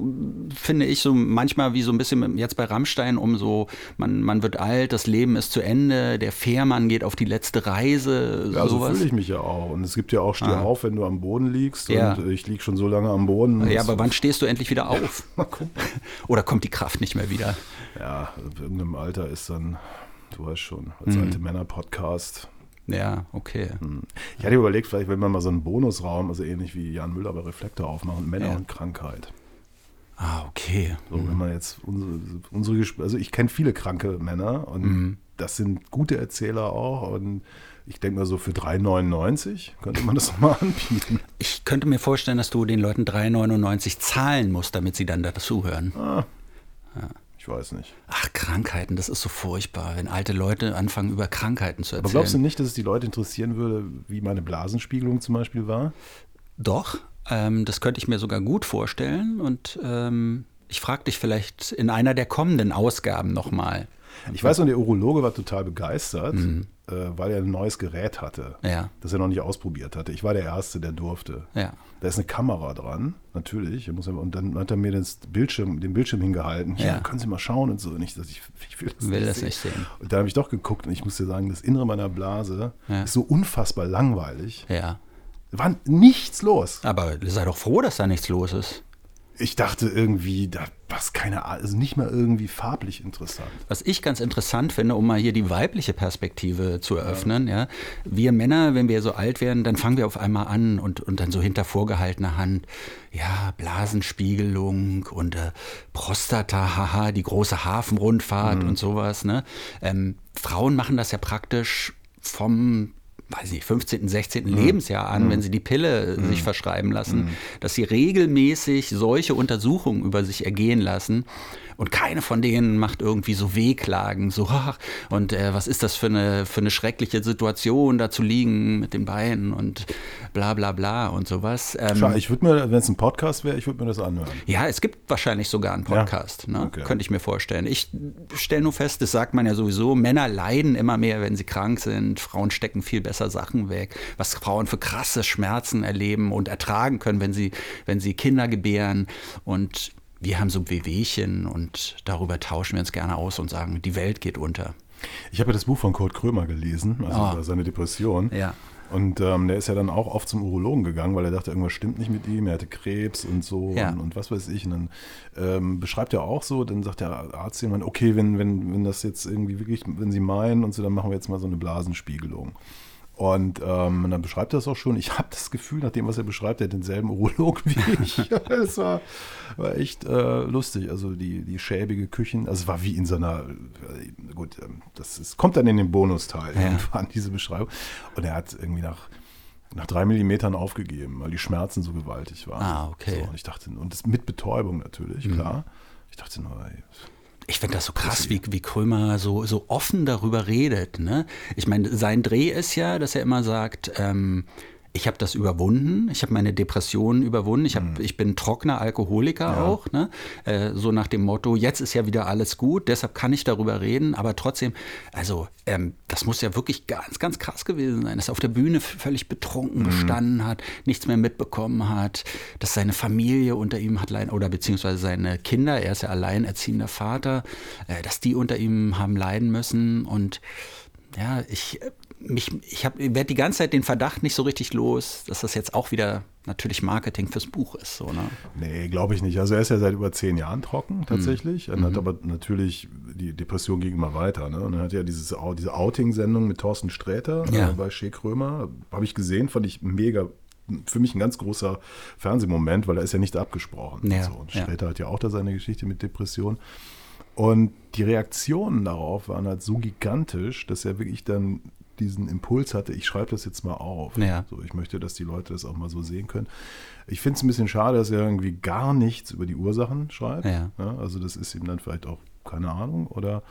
finde ich, so manchmal wie so ein bisschen jetzt bei Rammstein um so, man, man wird alt, das Leben ist zu Ende, der Fährmann geht auf die letzte Reise, Ja, so fühle ich mich ja auch. Und es gibt ja auch Steh Ah. auf, wenn du am Boden liegst. Ja. Und ich liege schon so lange am Boden. ja, aber wann stehst du endlich wieder auf? *laughs* *laughs* Oder kommt die Kraft nicht mehr wieder? Ja, in irgendeinem Alter ist dann, du weißt schon, als Mhm. alte Männer-Podcast. Ja, okay. Ich hatte überlegt, vielleicht, wenn wir mal so einen Bonusraum, also ähnlich wie Jan Müller bei Reflektor aufmachen, Männer Ja. und Krankheit. Ah, okay. So, wenn man jetzt unsere, unsere also ich kenne viele kranke Männer und Mhm. das sind gute Erzähler auch und ich denke mal so für 3,99 könnte man das *laughs* nochmal anbieten. Ich könnte mir vorstellen, dass du den Leuten 3,99 zahlen musst, damit sie dann dazuhören. Ich weiß nicht. Ach, Krankheiten, das ist so furchtbar, wenn alte Leute anfangen, über Krankheiten zu Aber erzählen. glaubst du nicht, dass es die Leute interessieren würde, wie meine Blasenspiegelung zum Beispiel war? Doch, ähm, das könnte ich mir sogar gut vorstellen. Und ähm, ich frage dich vielleicht in einer der kommenden Ausgaben nochmal. Ich weiß noch, der Urologe war total begeistert, äh, weil er ein neues Gerät hatte, Mhm. Ja. das er noch nicht ausprobiert hatte. Ich war der Erste, der durfte. Ja. Da ist eine Kamera dran, natürlich. Und dann hat er mir das Bildschirm, den Bildschirm hingehalten. Ja. Ja. können Sie mal schauen und so. Und ich, ich, ich will das, Will nicht, das sehen. nicht sehen. Und da habe ich doch geguckt und ich muss dir sagen, das Innere meiner Blase ist so unfassbar langweilig. Ja. War nichts los. Aber sei doch froh, dass da nichts los ist. Ich dachte irgendwie, da was keine Ahnung, also nicht mal irgendwie farblich interessant. Was ich ganz interessant finde, um mal hier die weibliche Perspektive zu eröffnen, ja. Wir Männer, wenn wir so alt werden, dann fangen wir auf einmal an und, und dann so hinter vorgehaltener Hand, ja, Blasenspiegelung und äh, Prostata, haha, die große Hafenrundfahrt und sowas, ne. Ähm, Frauen machen das ja praktisch vom weiß ich, 15., 16. Lebensjahr an, wenn sie die Pille sich verschreiben lassen, dass sie regelmäßig solche Untersuchungen über sich ergehen lassen. Und keine von denen macht irgendwie so Wehklagen, so, ach, und äh, was ist das für eine, für eine schreckliche Situation, da zu liegen mit den Beinen und bla bla bla und sowas. Ähm, Schau, ich würde mir, wenn es ein Podcast wäre, ich würde mir das anhören. ja, es gibt wahrscheinlich sogar einen Podcast, ne? Okay. könnte ich mir vorstellen. Ich stelle nur fest, das sagt man ja sowieso, Männer leiden immer mehr, wenn sie krank sind, Frauen stecken viel besser Sachen weg, was Frauen für krasse Schmerzen erleben und ertragen können, wenn sie, wenn sie Kinder gebären und wir haben so Wehwehchen und darüber tauschen wir uns gerne aus und sagen, die Welt geht unter. Ich habe ja das Buch von Kurt Krömer gelesen, also über seine Depression. Ja. Und ähm, der ist ja dann auch oft zum Urologen gegangen, weil er dachte, irgendwas stimmt nicht mit ihm, er hatte Krebs und so Ja. und, und was weiß ich. Und dann ähm, beschreibt er auch so, dann sagt der Arzt jemand, okay, wenn, wenn, wenn das jetzt irgendwie wirklich, wenn Sie meinen und so, dann machen wir jetzt mal so eine Blasenspiegelung. Und ähm, dann beschreibt er das auch schon. Ich habe das Gefühl, nach dem, was er beschreibt, er hat denselben Urologen wie ich. *laughs* *laughs* Es war, war echt äh, lustig. Also die, die schäbige Küchen, also es war wie in so einer, äh, gut, ähm, das ist, kommt dann in den Bonusteil, Ja. irgendwann, diese Beschreibung. Und er hat irgendwie nach, nach drei Millimetern aufgegeben, weil die Schmerzen so gewaltig waren. Ah, okay. Mhm. So, und ich dachte, und das mit Betäubung natürlich, klar. Ich dachte nur, ey, Ich finde das so krass, wie, wie Krömer so, so offen darüber redet. Ne? Ich meine, sein Dreh ist ja, dass er immer sagt, ähm, ich habe das überwunden, ich habe meine Depressionen überwunden, ich, hab, mhm. ich bin trockener Alkoholiker ja. auch, ne? Äh, so nach dem Motto, jetzt ist ja wieder alles gut, deshalb kann ich darüber reden, aber trotzdem, also ähm, das muss ja wirklich ganz, ganz krass gewesen sein, dass er auf der Bühne völlig betrunken mhm. gestanden hat, nichts mehr mitbekommen hat, dass seine Familie unter ihm hat leiden, oder beziehungsweise seine Kinder, er ist ja alleinerziehender Vater, äh, dass die unter ihm haben leiden müssen und ja, ich mich, ich werde die ganze Zeit den Verdacht nicht so richtig los, dass das jetzt auch wieder natürlich Marketing fürs Buch ist. So, ne? Nee, glaube ich nicht. Also er ist ja seit über zehn Jahren trocken tatsächlich. Mhm. Er hat mhm. aber natürlich, die Depression ging immer weiter. Ne? Und er hat ja dieses, diese Outing-Sendung mit Thorsten Sträter ja. äh, bei Shea Krömer. Habe ich gesehen, fand ich mega für mich ein ganz großer Fernsehmoment, weil er ist ja nicht abgesprochen. Ja, so. Und Sträter ja. hat ja auch da seine Geschichte mit Depression. Und die Reaktionen darauf waren halt so gigantisch, dass er wirklich dann diesen Impuls hatte, ich schreibe das jetzt mal auf. Ja. So, ich möchte, dass die Leute das auch mal so sehen können. Ich finde es ein bisschen schade, dass er irgendwie gar nichts über die Ursachen schreibt. Ja. Ja, also das ist ihm dann vielleicht auch keine Ahnung oder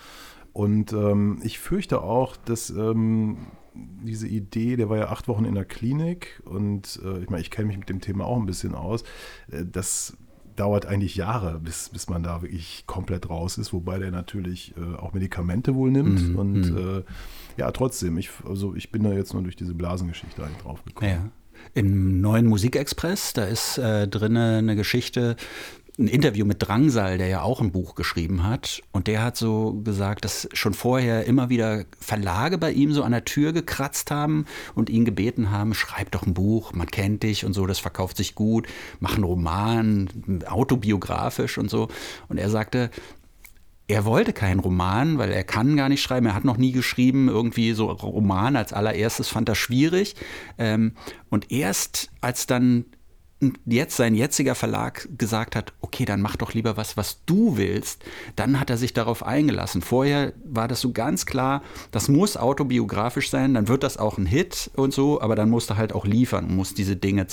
und ähm, ich fürchte auch, dass ähm, diese Idee, der war ja acht Wochen in der Klinik und äh, ich meine, ich kenne mich mit dem Thema auch ein bisschen aus, äh, das dauert eigentlich Jahre, bis, bis man da wirklich komplett raus ist, wobei der natürlich äh, auch Medikamente wohl nimmt mhm. und mhm. Äh, ja, trotzdem, ich, also ich bin da jetzt nur durch diese Blasengeschichte eigentlich drauf gekommen. Ja. Im neuen Musikexpress, da ist äh, drin eine Geschichte, ein Interview mit Drangsal, der ja auch ein Buch geschrieben hat. Und der hat so gesagt, dass schon vorher immer wieder Verlage bei ihm so an der Tür gekratzt haben und ihn gebeten haben, schreib doch ein Buch, man kennt dich und so, das verkauft sich gut, mach einen Roman, autobiografisch und so. Und er sagte, er wollte keinen Roman, weil er kann gar nicht schreiben. Er hat noch nie geschrieben. Irgendwie so Roman als allererstes fand er schwierig. Ähm, und erst als dann jetzt sein jetziger Verlag gesagt hat, okay, dann mach doch lieber was, was du willst, dann hat er sich darauf eingelassen. Vorher war das so ganz klar, das muss autobiografisch sein, dann wird das auch ein Hit und so, aber dann musst du halt auch liefern, muss diese Dinge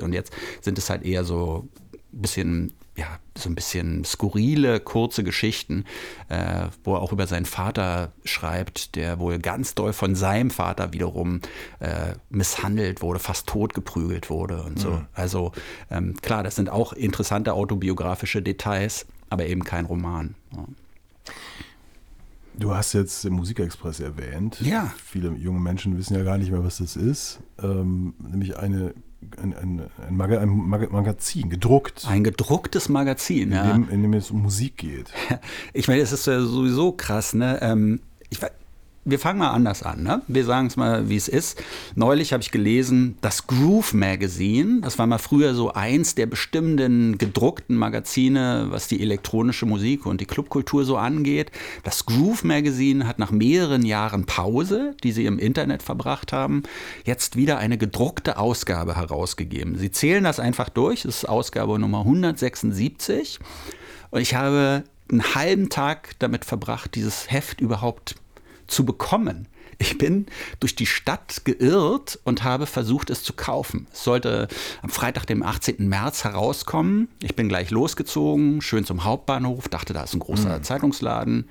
und jetzt sind es halt eher so ein bisschen ja, so ein bisschen skurrile, kurze Geschichten, äh, wo er auch über seinen Vater schreibt, der wohl ganz doll von seinem Vater wiederum äh, misshandelt wurde, fast totgeprügelt wurde und so. Mhm. Also ähm, klar, das sind auch interessante autobiografische Details, aber eben kein Roman. Ja. Du hast jetzt den Musikexpress erwähnt. Ja. Viele junge Menschen wissen ja gar nicht mehr, was das ist. Ähm, nämlich eine ein, ein, ein, Mag ein, Magazin, gedruckt. Ein gedrucktes Magazin, in ja. Dem, in dem es um Musik geht. *laughs* Ich meine, es ist ja sowieso krass, ne? Ähm, ich, wir fangen mal anders an. Ne? Wir sagen es mal, wie es ist. Neulich habe ich gelesen, das Groove Magazine, das war mal früher so eins der bestimmenden gedruckten Magazine, was die elektronische Musik und die Clubkultur so angeht. Das Groove Magazine hat nach mehreren Jahren Pause, die sie im Internet verbracht haben, jetzt wieder eine gedruckte Ausgabe herausgegeben. Sie zählen das einfach durch. Das ist Ausgabe Nummer 176. Und ich habe einen halben Tag damit verbracht, dieses Heft überhaupt zu bekommen. Ich bin durch die Stadt geirrt und habe versucht, es zu kaufen. Es sollte am Freitag, dem 18. März herauskommen. Ich bin gleich losgezogen, schön zum Hauptbahnhof, dachte, da ist ein großer mhm. Zeitungsladen.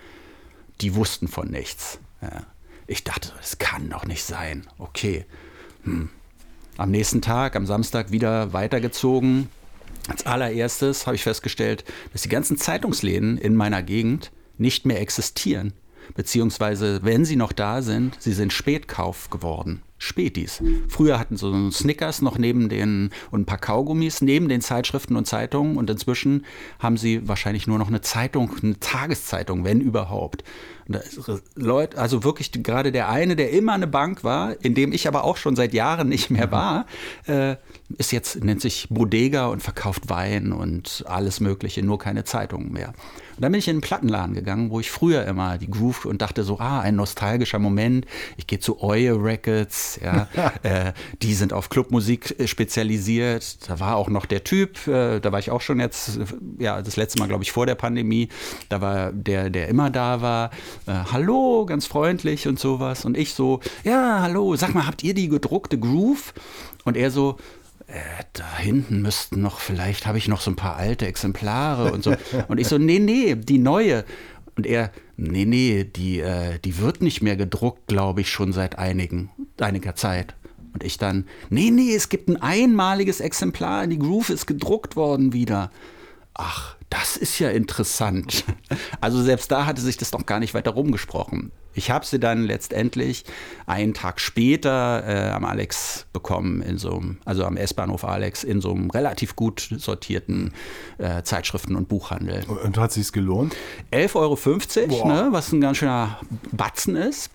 Die wussten von nichts. Ja. Ich dachte, das kann doch nicht sein. Okay. Hm. Am nächsten Tag, am Samstag, wieder weitergezogen. Als allererstes habe ich festgestellt, dass die ganzen Zeitungsläden in meiner Gegend nicht mehr existieren beziehungsweise wenn sie noch da sind, sie sind Spätkauf geworden. Spätis. Früher hatten sie so Snickers noch neben den und ein paar Kaugummis neben den Zeitschriften und Zeitungen und inzwischen haben sie wahrscheinlich nur noch eine Zeitung, eine Tageszeitung, wenn überhaupt. Leute, also wirklich gerade der eine, der immer eine Bank war, in dem ich aber auch schon seit Jahren nicht mehr war, äh, ist jetzt, nennt sich Bodega und verkauft Wein und alles Mögliche, nur keine Zeitungen mehr. Und dann bin ich in einen Plattenladen gegangen, wo ich früher immer die Groove und dachte so, ah, ein nostalgischer Moment. Ich gehe zu Oye Records, ja, *laughs* äh, die sind auf Clubmusik äh, spezialisiert. Da war auch noch der Typ, äh, da war ich auch schon jetzt, ja, das letzte Mal, glaube ich, vor der Pandemie. Da war der, der immer da war. Äh, hallo, ganz freundlich und sowas. Und ich so, ja, hallo, sag mal, habt ihr die gedruckte Groove? Und er so, äh, da hinten müssten noch, vielleicht habe ich noch so ein paar alte Exemplare und so. *laughs* Und ich so, nee, nee, die neue. Und er, nee, nee, die, äh, die wird nicht mehr gedruckt, glaube ich, schon seit einigen, einiger Zeit. Und ich dann, nee, nee, es gibt ein einmaliges Exemplar, die Groove ist gedruckt worden wieder. Ach, das ist ja interessant. *laughs* Also selbst da hatte sich das noch gar nicht weiter rumgesprochen. Ich habe sie dann letztendlich einen Tag später äh, am Alex bekommen, in so einem, also am S-Bahnhof Alex, in so einem relativ gut sortierten äh, Zeitschriften- und Buchhandel. Und hat sich's gelohnt? 11,50 Euro, ne, was ein ganz schöner Batzen ist.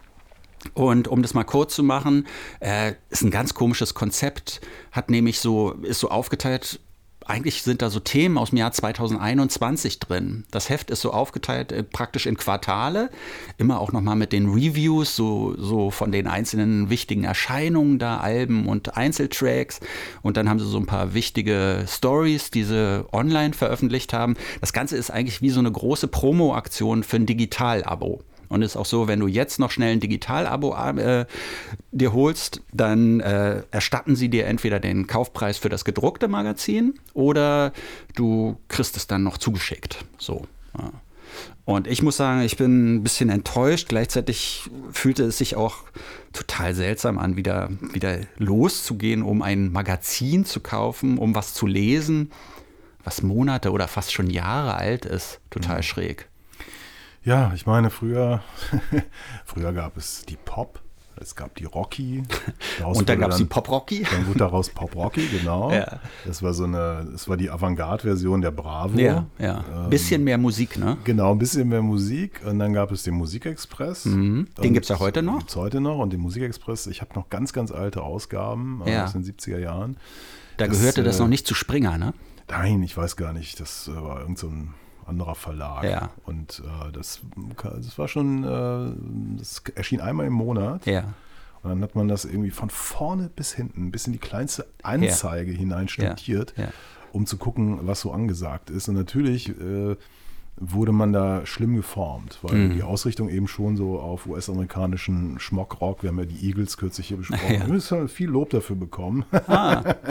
Und um das mal kurz zu machen, äh, ist ein ganz komisches Konzept, hat nämlich so, ist so aufgeteilt eigentlich sind da so Themen aus dem Jahr 2021 drin. Das Heft ist so aufgeteilt äh, praktisch in Quartale, immer auch nochmal mit den Reviews, so, so von den einzelnen wichtigen Erscheinungen da, Alben und Einzeltracks. Und dann haben sie so ein paar wichtige Stories, die sie online veröffentlicht haben. Das Ganze ist eigentlich wie so eine große Promo-Aktion für ein Digital-Abo. Und es ist auch so, wenn du jetzt noch schnell ein Digital-Abo äh, dir holst, dann äh, erstatten sie dir entweder den Kaufpreis für das gedruckte Magazin oder du kriegst es dann noch zugeschickt. So. Ja. Und ich muss sagen, ich bin ein bisschen enttäuscht. Gleichzeitig fühlte es sich auch total seltsam an, wieder, wieder loszugehen, um ein Magazin zu kaufen, um was zu lesen, was Monate oder fast schon Jahre alt ist. Total mhm. schräg. Ja, ich meine, früher, *laughs* früher gab es die Pop, es gab die Rocky. *laughs* und dann gab es die Pop Rocky. Dann wurde daraus Pop Rocky, *laughs* genau. Ja. Das war so eine, das war die Avantgarde-Version der Bravo. Ja, ja. Ähm, bisschen mehr Musik, ne? Genau, ein bisschen mehr Musik. Und dann gab es den Musikexpress. Mhm. Den gibt es ja heute noch. Gibt es heute noch. Und den Musikexpress, ich habe noch ganz, ganz alte Ausgaben ja. aus den 70er Jahren. Da das, gehörte das äh, noch nicht zu Springer, ne? Nein, ich weiß gar nicht. Das war irgend so ein anderer Verlag. Ja. Und äh, das, das war schon, äh, das erschien einmal im Monat. Ja. Und dann hat man das irgendwie von vorne bis hinten, bis in die kleinste Anzeige ja. hinein studiert, ja. um zu gucken, was so angesagt ist. Und natürlich äh, wurde man da schlimm geformt, weil mhm. die Ausrichtung eben schon so auf US-amerikanischen Schmockrock, wir haben ja die Eagles kürzlich hier besprochen, *laughs* ja. wir haben viel Lob dafür bekommen. Ah. *laughs*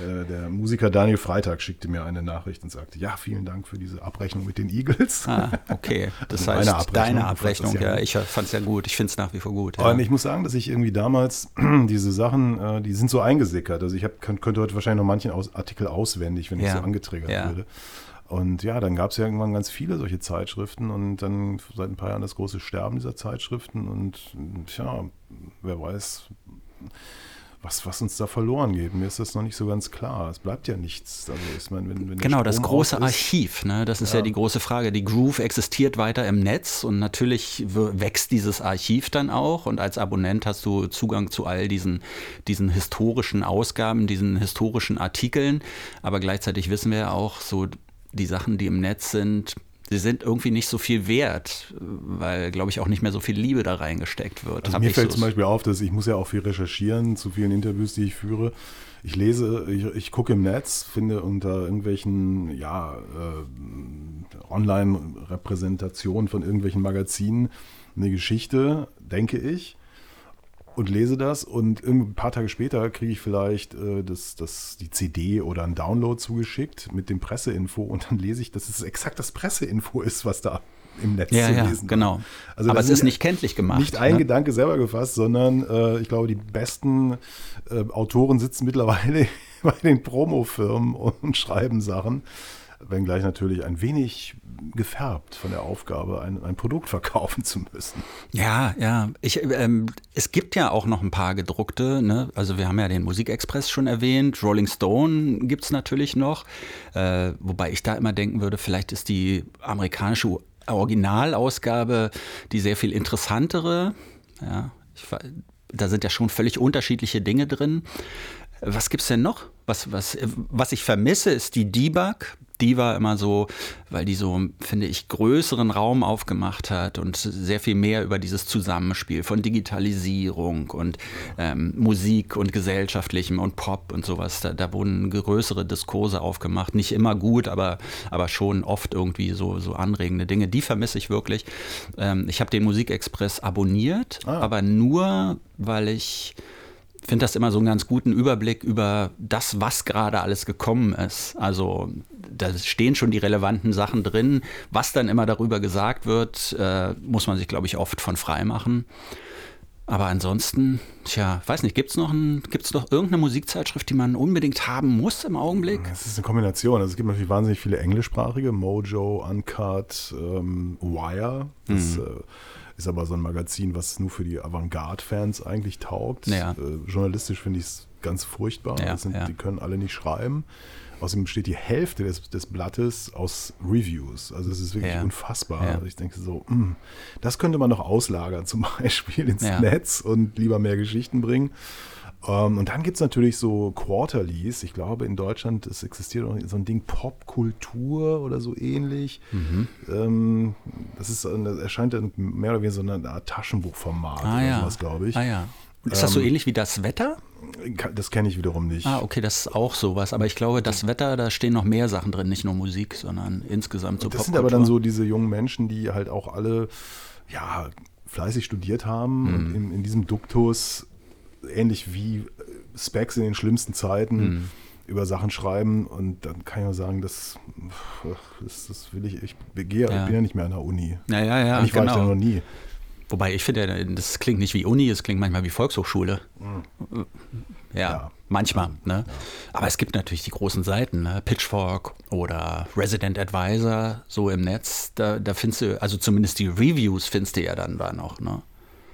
Äh, der Musiker Daniel Freitag schickte mir eine Nachricht und sagte, ja, vielen Dank für diese Abrechnung mit den Eagles. Ah, okay. *laughs* Das also heißt, Abrechnung, deine Abrechnung, ja, ich fand es ja gut. Ich finde es nach wie vor gut. Ja. Und ich muss sagen, dass ich irgendwie damals *clears throat* diese Sachen, äh, die sind so eingesickert. Also ich hab, könnte heute wahrscheinlich noch manchen Artikel auswendig, wenn ich so angetriggert würde. Und ja, dann gab es ja irgendwann ganz viele solche Zeitschriften und dann seit ein paar Jahren das große Sterben dieser Zeitschriften und tja, wer weiß, was, was uns da verloren geht. Mir ist das noch nicht so ganz klar. Es bleibt ja nichts. Also ich meine, wenn, wenn genau, das große Archiv, ne? das ist ja. ja. die große Frage. Die Groove existiert weiter im Netz und natürlich wächst dieses Archiv dann auch und als Abonnent hast du Zugang zu all diesen, diesen historischen Ausgaben, diesen historischen Artikeln. Aber gleichzeitig wissen wir ja auch, so die Sachen, die im Netz sind, sie sind irgendwie nicht so viel wert, weil, glaube ich, auch nicht mehr so viel Liebe da reingesteckt wird. Also mir fällt so zum Beispiel auf, dass ich muss ja auch viel recherchieren zu vielen Interviews, die ich führe. Ich lese, ich, ich gucke im Netz, finde unter irgendwelchen, ja, äh, Online-Repräsentationen von irgendwelchen Magazinen eine Geschichte, denke ich und lese das und ein paar Tage später kriege ich vielleicht äh, das, das, die CD oder ein Download zugeschickt mit dem Presseinfo und dann lese ich, dass es exakt das Presseinfo ist, was da im Netz ja, zu lesen ja, genau. Also Aber es ist nicht kenntlich gemacht. Nicht ein ne? Gedanke selber gefasst, sondern äh, ich glaube, die besten äh, Autoren sitzen mittlerweile *laughs* bei den Promofirmen und schreiben Sachen wenngleich natürlich ein wenig gefärbt von der Aufgabe, ein, ein Produkt verkaufen zu müssen. Ja, ja. Ich, ähm, es gibt ja auch noch ein paar gedruckte. Ne? Also wir haben ja den Musikexpress schon erwähnt. Rolling Stone gibt es natürlich noch. Äh, wobei ich da immer denken würde, vielleicht ist die amerikanische Originalausgabe die sehr viel interessantere. Ja, ich, da sind ja schon völlig unterschiedliche Dinge drin. Was gibt es denn noch? Was, was, was ich vermisse, ist die Debug die war immer so, weil die so, finde ich, größeren Raum aufgemacht hat und sehr viel mehr über dieses Zusammenspiel von Digitalisierung und ähm, Musik und Gesellschaftlichem und Pop und sowas. Da, da, wurden größere Diskurse aufgemacht. Nicht immer gut, aber, aber schon oft irgendwie so, so anregende Dinge. Die vermisse ich wirklich. Ähm, ich habe den Musikexpress abonniert, ah. aber nur, weil ich finde das immer so einen ganz guten Überblick über das, was gerade alles gekommen ist. Also da stehen schon die relevanten Sachen drin. Was dann immer darüber gesagt wird, äh, muss man sich, glaube ich, oft von frei machen. Aber ansonsten, tja, weiß nicht, gibt es noch, ein, gibt's noch irgendeine Musikzeitschrift, die man unbedingt haben muss im Augenblick? Es ist eine Kombination. Also es gibt natürlich wahnsinnig viele englischsprachige, Mojo, Uncut, ähm, Wire. Das mhm. äh, ist aber so ein Magazin, was nur für die Avantgarde-Fans eigentlich taugt. Ja. Äh, journalistisch finde ich es ganz furchtbar. Ja, sind, ja. Die können alle nicht schreiben. Außerdem besteht die Hälfte des, des Blattes aus Reviews. Also es ist wirklich Ja. unfassbar. Ja. Also ich denke so, mh, das könnte man noch auslagern *laughs* zum Beispiel ins. Netz und lieber mehr Geschichten bringen. Ähm, und dann gibt es natürlich so Quarterlies. Ich glaube, in Deutschland es existiert auch so ein Ding Popkultur oder so ähnlich. Mhm. Ähm, das, ist, ein- das erscheint dann mehr oder weniger so eine Art Taschenbuchformat Ah oder ja. sowas, glaube ich. Ah ja. Ist das so Ähm, ähnlich wie das Wetter? Das kenne ich wiederum nicht. Ah, okay, das ist auch sowas. Aber ich glaube, das Wetter, da stehen noch mehr Sachen drin, nicht nur Musik, sondern insgesamt so das sind aber dann so diese jungen Menschen, die halt auch alle ja, fleißig studiert haben Mhm. und in, in diesem Duktus, ähnlich wie äh, Specs in den schlimmsten Zeiten, Mhm. über Sachen schreiben. Und dann kann ich auch sagen, das, das, das will ich, ich gehe, Ja. bin ja nicht mehr an der Uni. Ja, ja, ja, Eigentlich war ich da genau. noch nie. Wobei ich finde, das klingt nicht wie Uni, es klingt manchmal wie Volkshochschule. Ja, Ja. manchmal. Ne? Aber es gibt natürlich die großen Seiten, ne? Pitchfork oder Resident Advisor, so im Netz. Da, da findest du, also zumindest die Reviews findest du ja dann da noch. Ne?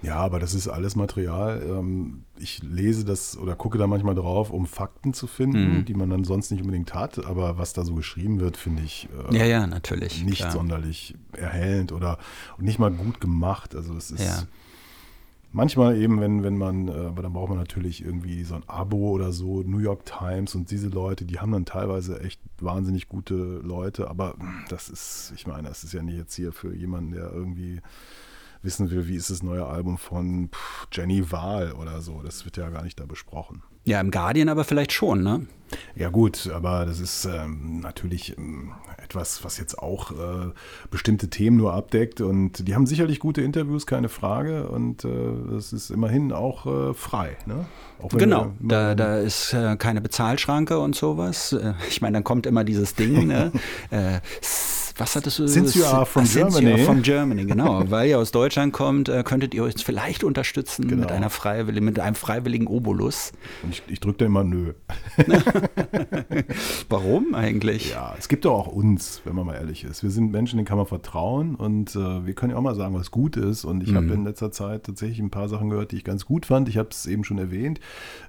Ja, aber das ist alles Material. Ähm, Ich lese das oder gucke da manchmal drauf, um Fakten zu finden, Mhm. die man dann sonst nicht unbedingt hat. Aber was da so geschrieben wird, finde ich äh, Ja, ja, natürlich. nicht klar. sonderlich erhellend oder nicht mal gut gemacht. Also es ist Ja. manchmal eben, wenn, wenn man, äh, aber dann braucht man natürlich irgendwie so ein Abo oder so, New York Times und diese Leute, die haben dann teilweise echt wahnsinnig gute Leute, aber das ist, ich meine, das ist ja nicht jetzt hier für jemanden, der irgendwie wissen will, wie ist das neue Album von pff, Jenny Wahl oder so. Das wird ja gar nicht da besprochen. Ja, im Guardian aber vielleicht schon, ne? Ja gut, aber das ist ähm, natürlich ähm, etwas, was jetzt auch äh, bestimmte Themen nur abdeckt und die haben sicherlich gute Interviews, keine Frage und äh, es ist immerhin auch äh, frei. Ne? Auch Genau, wir- da, da ist äh, keine Bezahlschranke und sowas. Äh, ich meine, dann kommt immer dieses Ding, ne? *laughs* was hattest du? Since you are from Since you Germany. are from Germany, genau. Weil ihr aus Deutschland kommt, äh, könntet ihr uns vielleicht unterstützen mit, Genau. einer freiwilligen, mit einem freiwilligen Obolus. Und ich, ich drücke da immer nö. *laughs* Warum eigentlich? Ja, es gibt doch auch uns, wenn man mal ehrlich ist. Wir sind Menschen, denen kann man vertrauen und äh, wir können ja auch mal sagen, was gut ist. Und ich habe in letzter Zeit tatsächlich ein paar Sachen gehört, die ich ganz gut fand. Ich habe es eben schon erwähnt.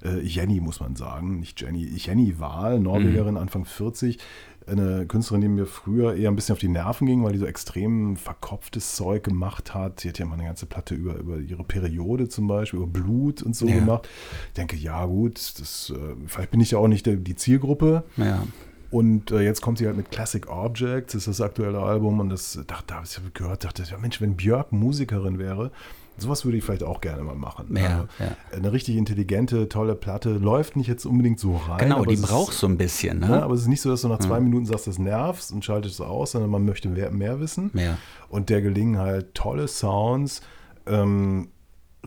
Äh, Jenny muss man sagen, nicht Jenny. Jenny Wahl, Norwegerin, Anfang 40. Eine Künstlerin, die mir früher eher ein bisschen auf die Nerven ging, weil die so extrem verkopftes Zeug gemacht hat. Die hat ja mal eine ganze Platte über, über ihre Periode zum Beispiel, über Blut und so Ja. gemacht. Ich denke, ja gut, das, äh, vielleicht bin ich ja auch nicht der, die Zielgruppe. Ja. Und äh, jetzt kommt sie halt mit Classic Objects, das ist das aktuelle Album. Und das dachte, da habe ich gehört, dachte, ja, Mensch, wenn Björk Musikerin wäre, sowas würde ich vielleicht auch gerne mal machen. Ja, ja. Eine richtig intelligente, tolle Platte, läuft nicht jetzt unbedingt so rein. Genau, die braucht so ein bisschen, ne? Ne, aber es ist nicht so, dass du nach zwei Minuten sagst, das nervt und schaltest es aus, sondern man möchte mehr, mehr wissen. Ja. Und der gelingen halt tolle Sounds, ähm,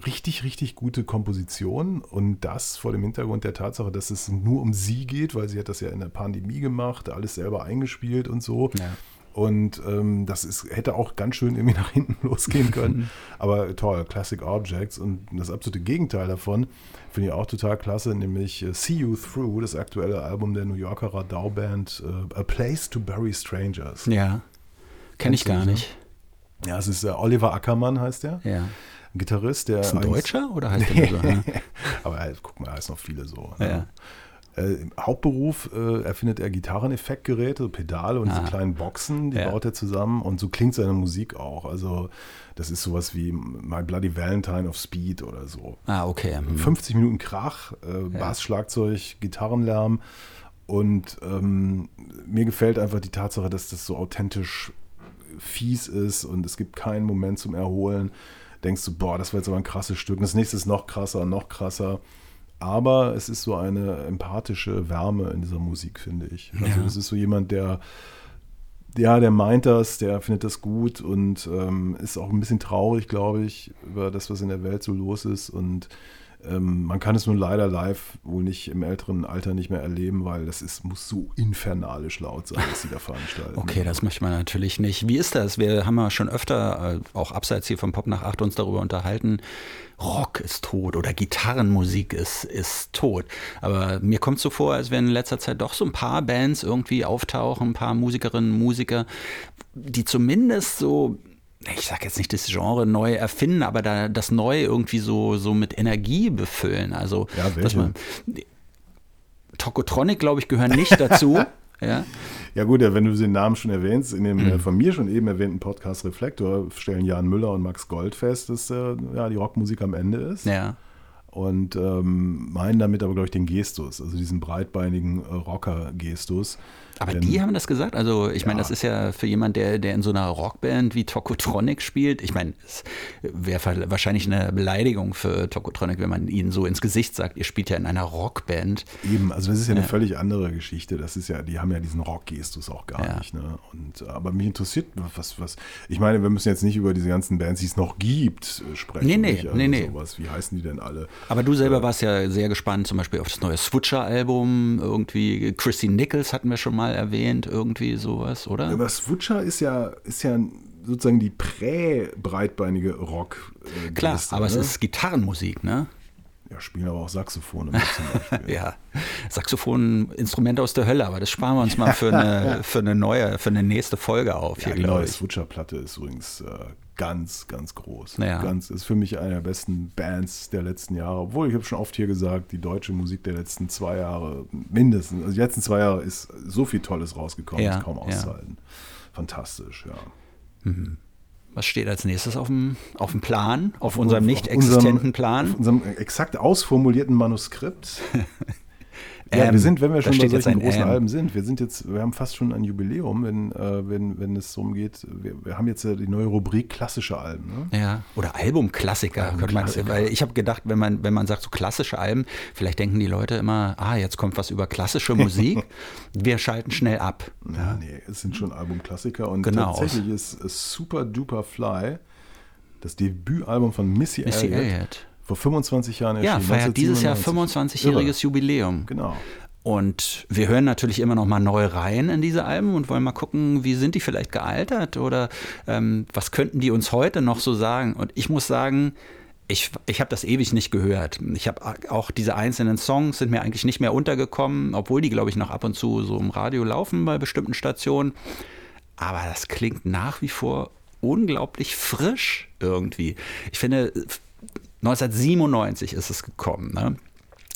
richtig, richtig gute Kompositionen und das vor dem Hintergrund der Tatsache, dass es nur um sie geht, weil sie hat das ja in der Pandemie gemacht, alles selber eingespielt und so. Ja. Und ähm, das ist, hätte auch ganz schön irgendwie *laughs* nach hinten losgehen können. *laughs* Aber toll, Classic Objects. Und das absolute Gegenteil davon finde ich auch total klasse, nämlich äh, See You Through, das aktuelle Album der New Yorker Radau-Band äh, A Place to Bury Strangers. Ja. Kenne ich gar ne? nicht. Ja, es ist äh, Oliver Ackermann, heißt der. Ja. Gitarrist, der. Ist ein Deutscher oder heißt *laughs* der so? ne? Aber halt, guck mal, da ist noch viele so. Ja. Äh, Im Hauptberuf äh, erfindet er Gitarreneffektgeräte, Pedale und diese Ah. kleinen Boxen, die Ja. baut er zusammen und so klingt seine Musik auch. Also das ist sowas wie My Bloody Valentine of Speed oder so. Ah, okay. Hm. 50 Minuten Krach, äh, Bass, Schlagzeug, Gitarrenlärm und ähm, mir gefällt einfach die Tatsache, dass das so authentisch fies ist und es gibt keinen Moment zum Erholen. Denkst du, boah, das war jetzt aber ein krasses Stück. Und das nächste ist noch krasser, noch krasser. Aber es ist so eine empathische Wärme in dieser Musik, finde ich. Also Ja. es ist so jemand, der, ja, der meint das, der findet das gut und ähm, ist auch ein bisschen traurig, glaube ich, über das, was in der Welt so los ist. Und Ähm, man kann es nur leider live wohl nicht im älteren Alter nicht mehr erleben, weil das ist, muss so infernalisch laut sein, was sie da veranstalten. Okay, das möchte man natürlich nicht. Wie ist das? Wir haben ja schon öfter, äh, auch abseits hier vom Pop nach 8, uns darüber unterhalten, Rock ist tot oder Gitarrenmusik ist, ist tot. Aber mir kommt so vor, als wenn in letzter Zeit doch so ein paar Bands irgendwie auftauchen, ein paar Musikerinnen Musiker, die zumindest so ich sag jetzt nicht das Genre neu erfinden, aber da das neu irgendwie so, so mit Energie befüllen. Also, ja, dass man. Tokotronic, glaube ich, gehören nicht dazu. *laughs* ja. Ja gut, wenn du den Namen schon erwähnst, in dem mhm. von mir schon eben erwähnten Podcast Reflektor stellen Jan Müller und Max Gold fest, dass äh, ja, die Rockmusik am Ende ist. Ja und ähm, meinen damit aber, glaube ich, den Gestus, also diesen breitbeinigen äh, Rocker-Gestus. Aber Denn, die haben das gesagt? Also, ich ja. meine, das ist ja für jemand, der, der in so einer Rockband wie Tokotronic spielt. Ich meine, es wäre wahrscheinlich eine Beleidigung für Tokotronic, wenn man ihnen so ins Gesicht sagt, ihr spielt ja in einer Rockband. Eben, also das ist ja eine ja. völlig andere Geschichte. Das ist ja, die haben ja diesen Rock-Gestus auch gar ja. nicht. Ne? Und, aber mich interessiert, was, was, ich meine, wir müssen jetzt nicht über diese ganzen Bands, die es noch gibt, äh, sprechen. Nee, nee, also nee, nee. Sowas. Wie heißen die denn alle? Aber du selber warst ja sehr gespannt, zum Beispiel auf das neue Switcher-Album. Irgendwie Chrissy Nichols hatten wir schon mal erwähnt, irgendwie sowas, oder? Aber Switcher ist ja, ist ja sozusagen die prä-breitbeinige Rock. Äh, Klar, aber ne? es ist Gitarrenmusik, ne? Ja, spielen aber auch Saxophone *laughs* ja, Saxophon, Instrumente aus der Hölle, aber das sparen wir uns mal für eine, *laughs* für eine neue, für eine nächste Folge auf. Ja, hier, die neue Switcher-Platte ist übrigens äh, ganz, ganz groß. Ja. Ganz, ist für mich eine der besten Bands der letzten Jahre. Obwohl, ich habe schon oft hier gesagt, die deutsche Musik der letzten zwei Jahre, mindestens, also die letzten zwei Jahre ist so viel Tolles rausgekommen, ja, ist kaum auszuhalten. Fantastisch, ja. Mhm. Was steht als nächstes auf dem, auf dem Plan, auf, auf unserem nicht existenten Plan? Auf unserem exakt ausformulierten Manuskript. *laughs* Ja, ähm, wir sind, wenn wir schon bei solchen großen ähm. Alben sind, wir sind jetzt, wir haben fast schon ein Jubiläum, wenn, äh, wenn, wenn es darum geht, wir, wir, haben jetzt ja die neue Rubrik klassische Alben. Ne? Ja, oder Albumklassiker, Album könnte man, weil ich habe gedacht, wenn man, wenn man sagt so klassische Alben, vielleicht denken die Leute immer, ah, jetzt kommt was über klassische *laughs* Musik, wir schalten schnell ab. Ja, nee, es sind schon Albumklassiker und genau. tatsächlich ist, ist Super Duper Fly das Debütalbum von Missy, Missy Elliott. Vor 25 Jahren erschienen. Ja, feiert dieses Jahr 25-jähriges Jubiläum. Genau. Und wir hören natürlich immer noch mal neu rein in diese Alben und wollen mal gucken, wie sind die vielleicht gealtert oder ähm, was könnten die uns heute noch so sagen. Und ich muss sagen, ich, ich habe das ewig nicht gehört. Ich habe auch diese einzelnen Songs sind mir eigentlich nicht mehr untergekommen, obwohl die, glaube ich, noch ab und zu so im Radio laufen bei bestimmten Stationen. Aber das klingt nach wie vor unglaublich frisch irgendwie. Ich finde, 1997 ist es gekommen. Ne?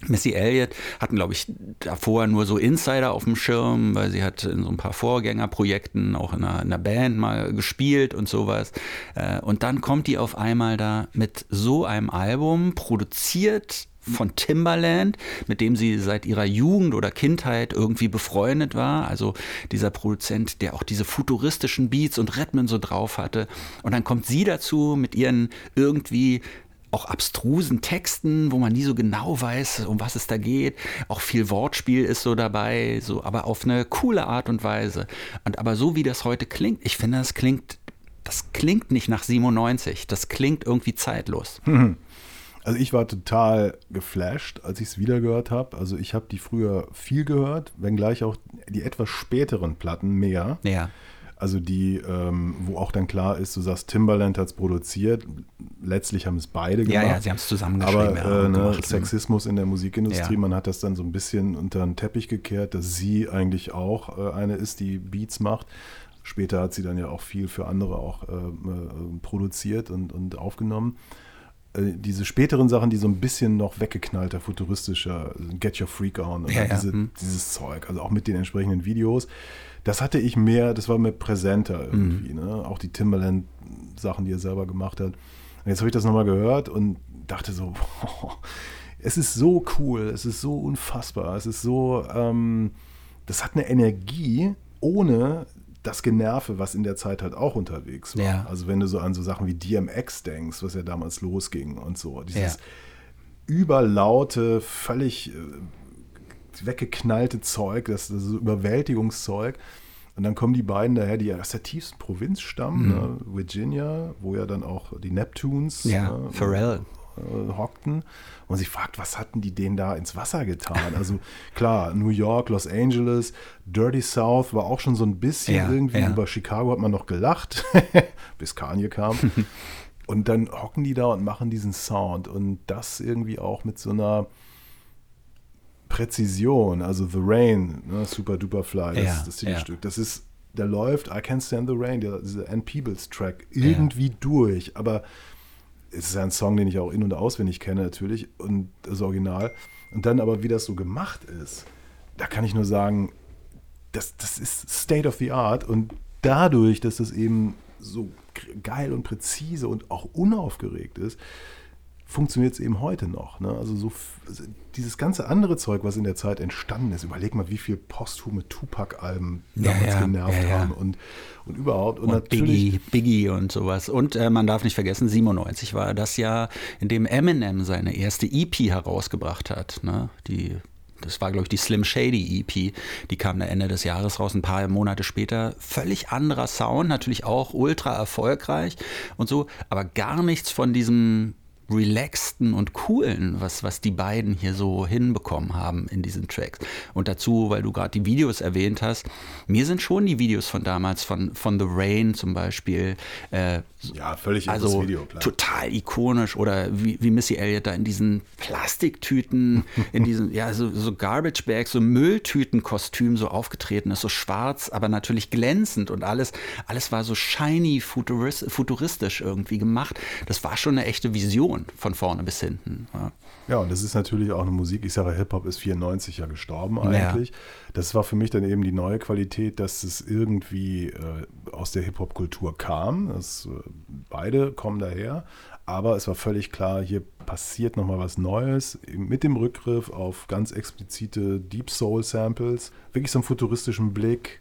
Missy Elliott hatten, glaube ich, davor nur so Insider auf dem Schirm, weil sie hat in so ein paar Vorgängerprojekten auch in einer, in einer Band mal gespielt und sowas. Äh, und dann kommt die auf einmal da mit so einem Album, produziert von Timbaland, mit dem sie seit ihrer Jugend oder Kindheit irgendwie befreundet war. Also dieser Produzent, der auch diese futuristischen Beats und Rhythmen so drauf hatte. Und dann kommt sie dazu mit ihren irgendwie auch abstrusen Texten, wo man nie so genau weiß, um was es da geht. Auch viel Wortspiel ist so dabei, so, aber auf eine coole Art und Weise. Und aber so wie das heute klingt, ich finde, das klingt, das klingt nicht nach 97. Das klingt irgendwie zeitlos. *laughs* Also ich war total geflasht, als ich es wieder gehört habe. Also ich habe die früher viel gehört, wenngleich auch die etwas späteren Platten mehr. Ja. Also die, ähm, wo auch dann klar ist, du sagst, Timbaland hat es produziert. Letztlich haben es beide gemacht. Ja, ja, sie haben es zusammengeschrieben. Aber äh, ne, Sexismus in der Musikindustrie, ja. man hat das dann so ein bisschen unter den Teppich gekehrt, dass sie eigentlich auch äh, eine ist, die Beats macht. Später hat sie dann ja auch viel für andere auch äh, äh produziert und, und aufgenommen diese späteren Sachen, die so ein bisschen noch weggeknallter, futuristischer, Get Your Freak On, ja, ja. Diese, hm. dieses Zeug, also auch mit den entsprechenden Videos das hatte ich mehr, das war mir präsenter irgendwie. Mhm. Ne? Auch die Timberland-Sachen, die er selber gemacht hat. Und jetzt habe ich das nochmal gehört und dachte so, *laughs* boah, es ist so cool, es ist so unfassbar, es ist so, ähm, das hat eine Energie, ohne das Generve, was in der Zeit halt auch unterwegs war. Ja. Also wenn du so an so Sachen wie DMX denkst, was ja damals losging und so, dieses ja. überlaute, völlig äh, weggeknallte Zeug, das, das Überwältigungszeug. Und dann kommen die beiden daher, die ja aus der tiefsten Provinz stammen, mhm. ne? Virginia, wo ja dann auch die Neptunes. Ja, ne? Pharrell. Äh, hockten und sich fragt, was hatten die denen da ins Wasser getan? Also *laughs* klar, New York, Los Angeles, Dirty South war auch schon so ein bisschen Ja, irgendwie. ja. Über Chicago hat man noch gelacht, *laughs* bis Kanye kam. *laughs* und dann hocken die da und machen diesen Sound und das irgendwie auch mit so einer Präzision, also The Rain, ne, Super Duper Fly, das, Ja, das Titelstück, das ist, der läuft, I Can't Stand the Rain, dieser Ann Peebles Track, irgendwie durch, aber es ist ein Song, den ich auch in- und auswendig kenne natürlich und das Original. Und dann aber, wie das so gemacht ist, da kann ich nur sagen, das, das ist State of the Art. Und dadurch, dass das eben so geil und präzise und auch unaufgeregt ist, funktioniert es eben heute noch. Ne? Also so also dieses ganze andere Zeug, was in der Zeit entstanden ist, überleg mal, wie viel posthume Tupac-Alben Ja, damals ja, genervt ja, haben und, und überhaupt. Und, Und natürlich, Biggie, Biggie und sowas. Und äh, man darf nicht vergessen, 97 war das Jahr, in dem Eminem seine erste EP herausgebracht hat. Ne? Die, das war, glaube ich, die Slim Shady EP. Die kam da Ende des Jahres raus, ein paar Monate später. Völlig anderer Sound, natürlich auch ultra erfolgreich und so, aber gar nichts von diesem relaxten und coolen, was, was die beiden hier so hinbekommen haben in diesen Tracks. Und dazu, weil du gerade die Videos erwähnt hast, mir sind schon die Videos von damals, von, von The Rain zum Beispiel, äh, ja, völlig also Video, klar. total ikonisch oder wie, wie Missy Elliott da in diesen Plastiktüten, in diesen, ja, so, so Garbage Bags, so Mülltütenkostüm so aufgetreten ist, so schwarz, aber natürlich glänzend und alles, alles war so shiny, futuris, futuristisch irgendwie gemacht. Das war schon eine echte Vision von vorne bis hinten. Ja. Ja, und das ist natürlich auch eine Musik. Ich sage, Hip-Hop ist 94 ja gestorben Ja. eigentlich. Das war für mich dann eben die neue Qualität, dass es irgendwie äh, aus der Hip-Hop-Kultur kam. Das, äh, beide kommen daher. Aber es war völlig klar, hier passiert nochmal was Neues mit dem Rückgriff auf ganz explizite Deep Soul-Samples. Wirklich so einen futuristischen Blick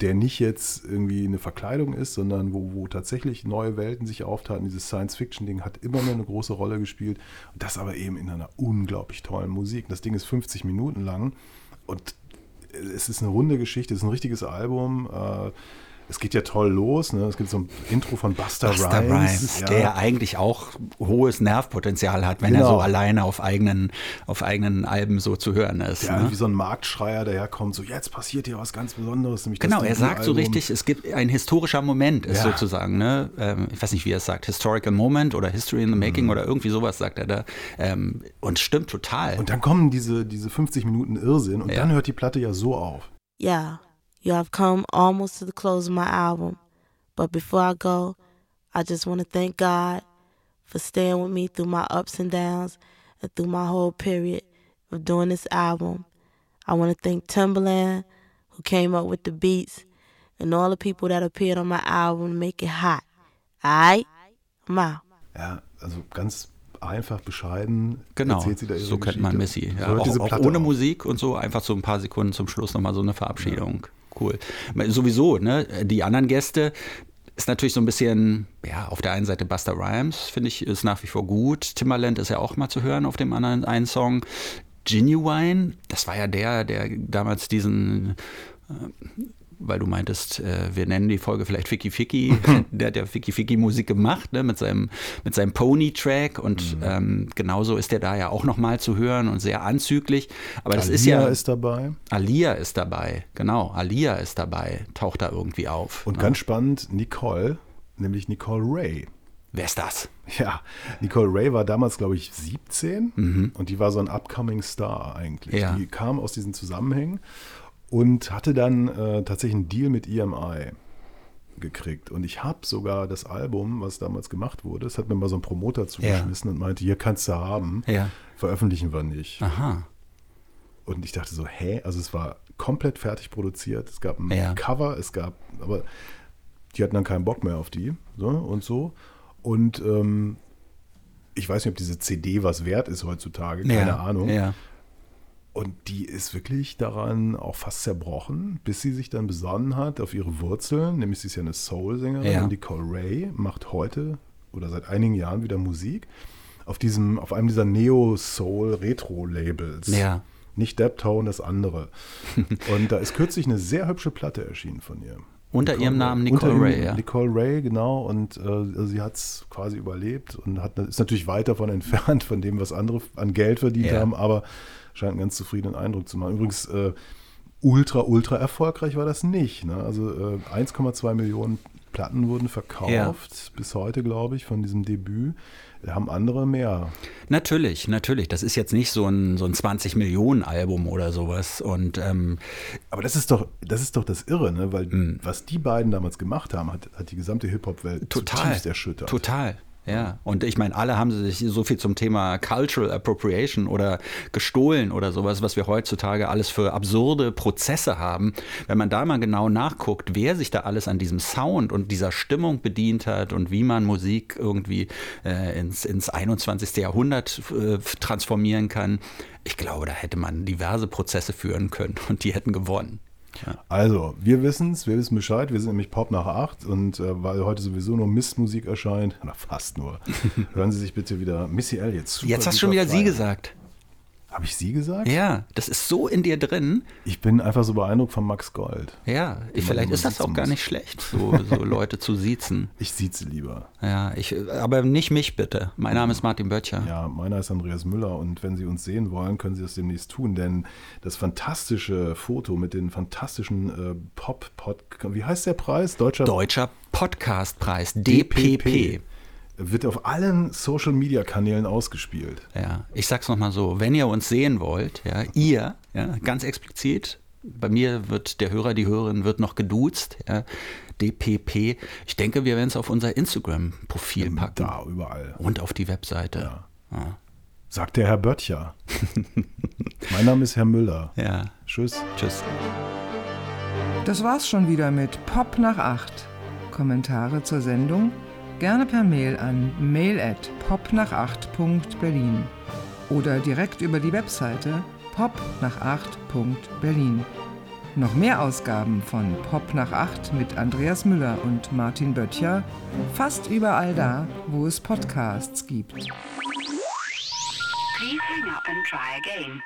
der nicht jetzt irgendwie eine Verkleidung ist, sondern wo, wo tatsächlich neue Welten sich auftaten. Dieses Science-Fiction-Ding hat immer mehr eine große Rolle gespielt. Und das aber eben in einer unglaublich tollen Musik. Das Ding ist 50 Minuten lang und es ist eine runde Geschichte, es ist ein richtiges Album. Äh, es geht ja toll los. Ne? Es gibt so ein Intro von Buster, Buster Rhymes. Rhymes, ja. der ja eigentlich auch hohes Nervpotenzial hat, wenn er Genau. so alleine auf eigenen, auf eigenen Alben so zu hören ist. Ja, ne? wie so ein Marktschreier, der herkommt, so jetzt passiert hier was ganz Besonderes. Nämlich das Genau, er sagt so richtig, es gibt ein historischer Moment, ist Ja. sozusagen, ne? Ähm, ich weiß nicht, wie er es sagt, Historical Moment oder History in the Making oder irgendwie sowas sagt er da. Ähm, und stimmt total. Und dann kommen diese, diese 50 Minuten Irrsinn und Ja. dann hört die Platte ja so auf. Yeah, you have come almost to the close of my album. But before I go, I just want to thank God for staying with me through my ups and downs and through my whole period of doing this album. I want to thank Timberland, who came up with the beats, and all the people that appeared on my album to make it hot. Alright? I'm out. Ja, also ganz einfach, bescheiden Genau, erzählt sie da ihre so kennt man Geschichte. Missy. Ja, auch, auch ohne auf. Musik und so, einfach so ein paar Sekunden zum Schluss nochmal so eine Verabschiedung. Cool. Sowieso, ne? Die anderen Gäste ist natürlich so ein bisschen, ja, auf der einen Seite Buster Rhymes, finde ich, ist nach wie vor gut. Timbaland ist ja auch mal zu hören auf dem anderen einen Song. Genuine, das war ja der, der damals diesen weil du meintest, äh, wir nennen die Folge vielleicht Ficky Ficky. *laughs* der hat ja Ficky Ficky Musik gemacht, ne, mit seinem, mit seinem Pony-Track und Mhm. ähm, genauso ist der da ja auch nochmal zu hören und sehr anzüglich. Aber das Alia ist ja. ist dabei. Alia ist dabei, genau. Alia ist dabei, taucht da irgendwie auf. Und ne? ganz spannend, Nicole, nämlich Nicole Ray. Wer ist das? Ja, Nicole Ray war damals, glaube ich, 17 und die war so ein upcoming Star eigentlich. Mhm. Ja. Die kam aus diesen Zusammenhängen und hatte dann äh, tatsächlich einen Deal mit EMI gekriegt. Und ich habe sogar das Album, was damals gemacht wurde, das hat mir mal so ein Promoter zugeschmissen und meinte, hier kannst du haben, Ja. veröffentlichen wir nicht. Aha. Und ich dachte so, hä? Also es war komplett fertig produziert. Es gab ein Ja. Cover, es gab, aber die hatten dann keinen Bock mehr auf die so, und so. Und ähm, ich weiß nicht, ob diese CD was wert ist heutzutage, keine ja. Ahnung. Ja. Und die ist wirklich daran auch fast zerbrochen, bis sie sich dann besonnen hat auf ihre Wurzeln. Nämlich sie ist ja eine Soul-Sängerin Ja. und Nicole Ray macht heute oder seit einigen Jahren wieder Musik auf diesem, auf einem dieser Neo-Soul-Retro-Labels. Ja. Nicht Deptone, das andere. *laughs* und da ist kürzlich eine sehr hübsche Platte erschienen von ihr. Unter ihrem Namen Nicole unter Ray, ja. Nicole Ray, genau. Und äh, sie hat es quasi überlebt und hat, ist natürlich weit davon entfernt von dem, was andere an Geld verdient Ja. haben, aber scheint einen ganz zufriedenen Eindruck zu machen. Übrigens, äh, ultra, ultra erfolgreich war das nicht. Ne? Also äh, 1,2 Millionen Platten wurden verkauft, bis heute, glaube ich, von diesem Debüt. Haben andere mehr. Natürlich, natürlich. Das ist jetzt nicht so ein, so ein 20-Millionen-Album oder sowas. Und ähm, Aber das ist doch, das ist doch das Irre, ne? weil Hm. was die beiden damals gemacht haben, hat, hat die gesamte Hip-Hop-Welt total. erschüttert. Total. Ja, und ich meine, alle haben sich so viel zum Thema Cultural Appropriation oder gestohlen oder sowas, was wir heutzutage alles für absurde Prozesse haben. Wenn man da mal genau nachguckt, wer sich da alles an diesem Sound und dieser Stimmung bedient hat und wie man Musik irgendwie äh, ins, ins 21. Jahrhundert äh, transformieren kann, ich glaube, da hätte man diverse Prozesse führen können *laughs* und die hätten gewonnen. Also, wir wissen es, wir wissen Bescheid, wir sind nämlich Pop nach acht und äh, weil heute sowieso nur Mistmusik erscheint, *laughs* na fast nur, *laughs* hören Sie sich bitte wieder Missy Elliott zu. Jetzt hast du schon wieder sie gesagt. Habe ich sie gesagt? Ja, das ist so in dir drin. Ich bin einfach so beeindruckt von Max Gold. Ja, man vielleicht ist das auch gar nicht schlecht, so, *laughs* so Leute zu siezen. Ich sieze lieber. Ja, ich, aber nicht mich bitte. Mein Name ist Martin Böttcher. Ja, meiner ist Andreas Müller und wenn Sie uns sehen wollen, können Sie das demnächst tun, denn das fantastische Foto mit den fantastischen äh, Pop-Pod, wie heißt der Preis? Deutscher Deutscher Podcastpreis, DPP. Wird auf allen Social-Media-Kanälen ausgespielt. Ja, ich sag's nochmal so, wenn ihr uns sehen wollt, ja, ihr, ja, ganz explizit, bei mir wird der Hörer, die Hörerin wird noch geduzt, ja, DPP. Ich denke, wir werden es auf unser Instagram-Profil packen. Da, überall. Und auf die Webseite. Ja. Sagt der Herr Böttcher. *laughs* mein Name ist Herr Müller. ja. Tschüss. Tschüss. Das war's schon wieder mit Pop nach 8. Kommentare zur Sendung gerne per Mail an mail at popnach8.berlin oder direkt über die Webseite popnach8.berlin. Noch mehr Ausgaben von Pop nach 8 mit Andreas Müller und Martin Böttcher fast überall da, wo es Podcasts gibt. Please hang up and try again.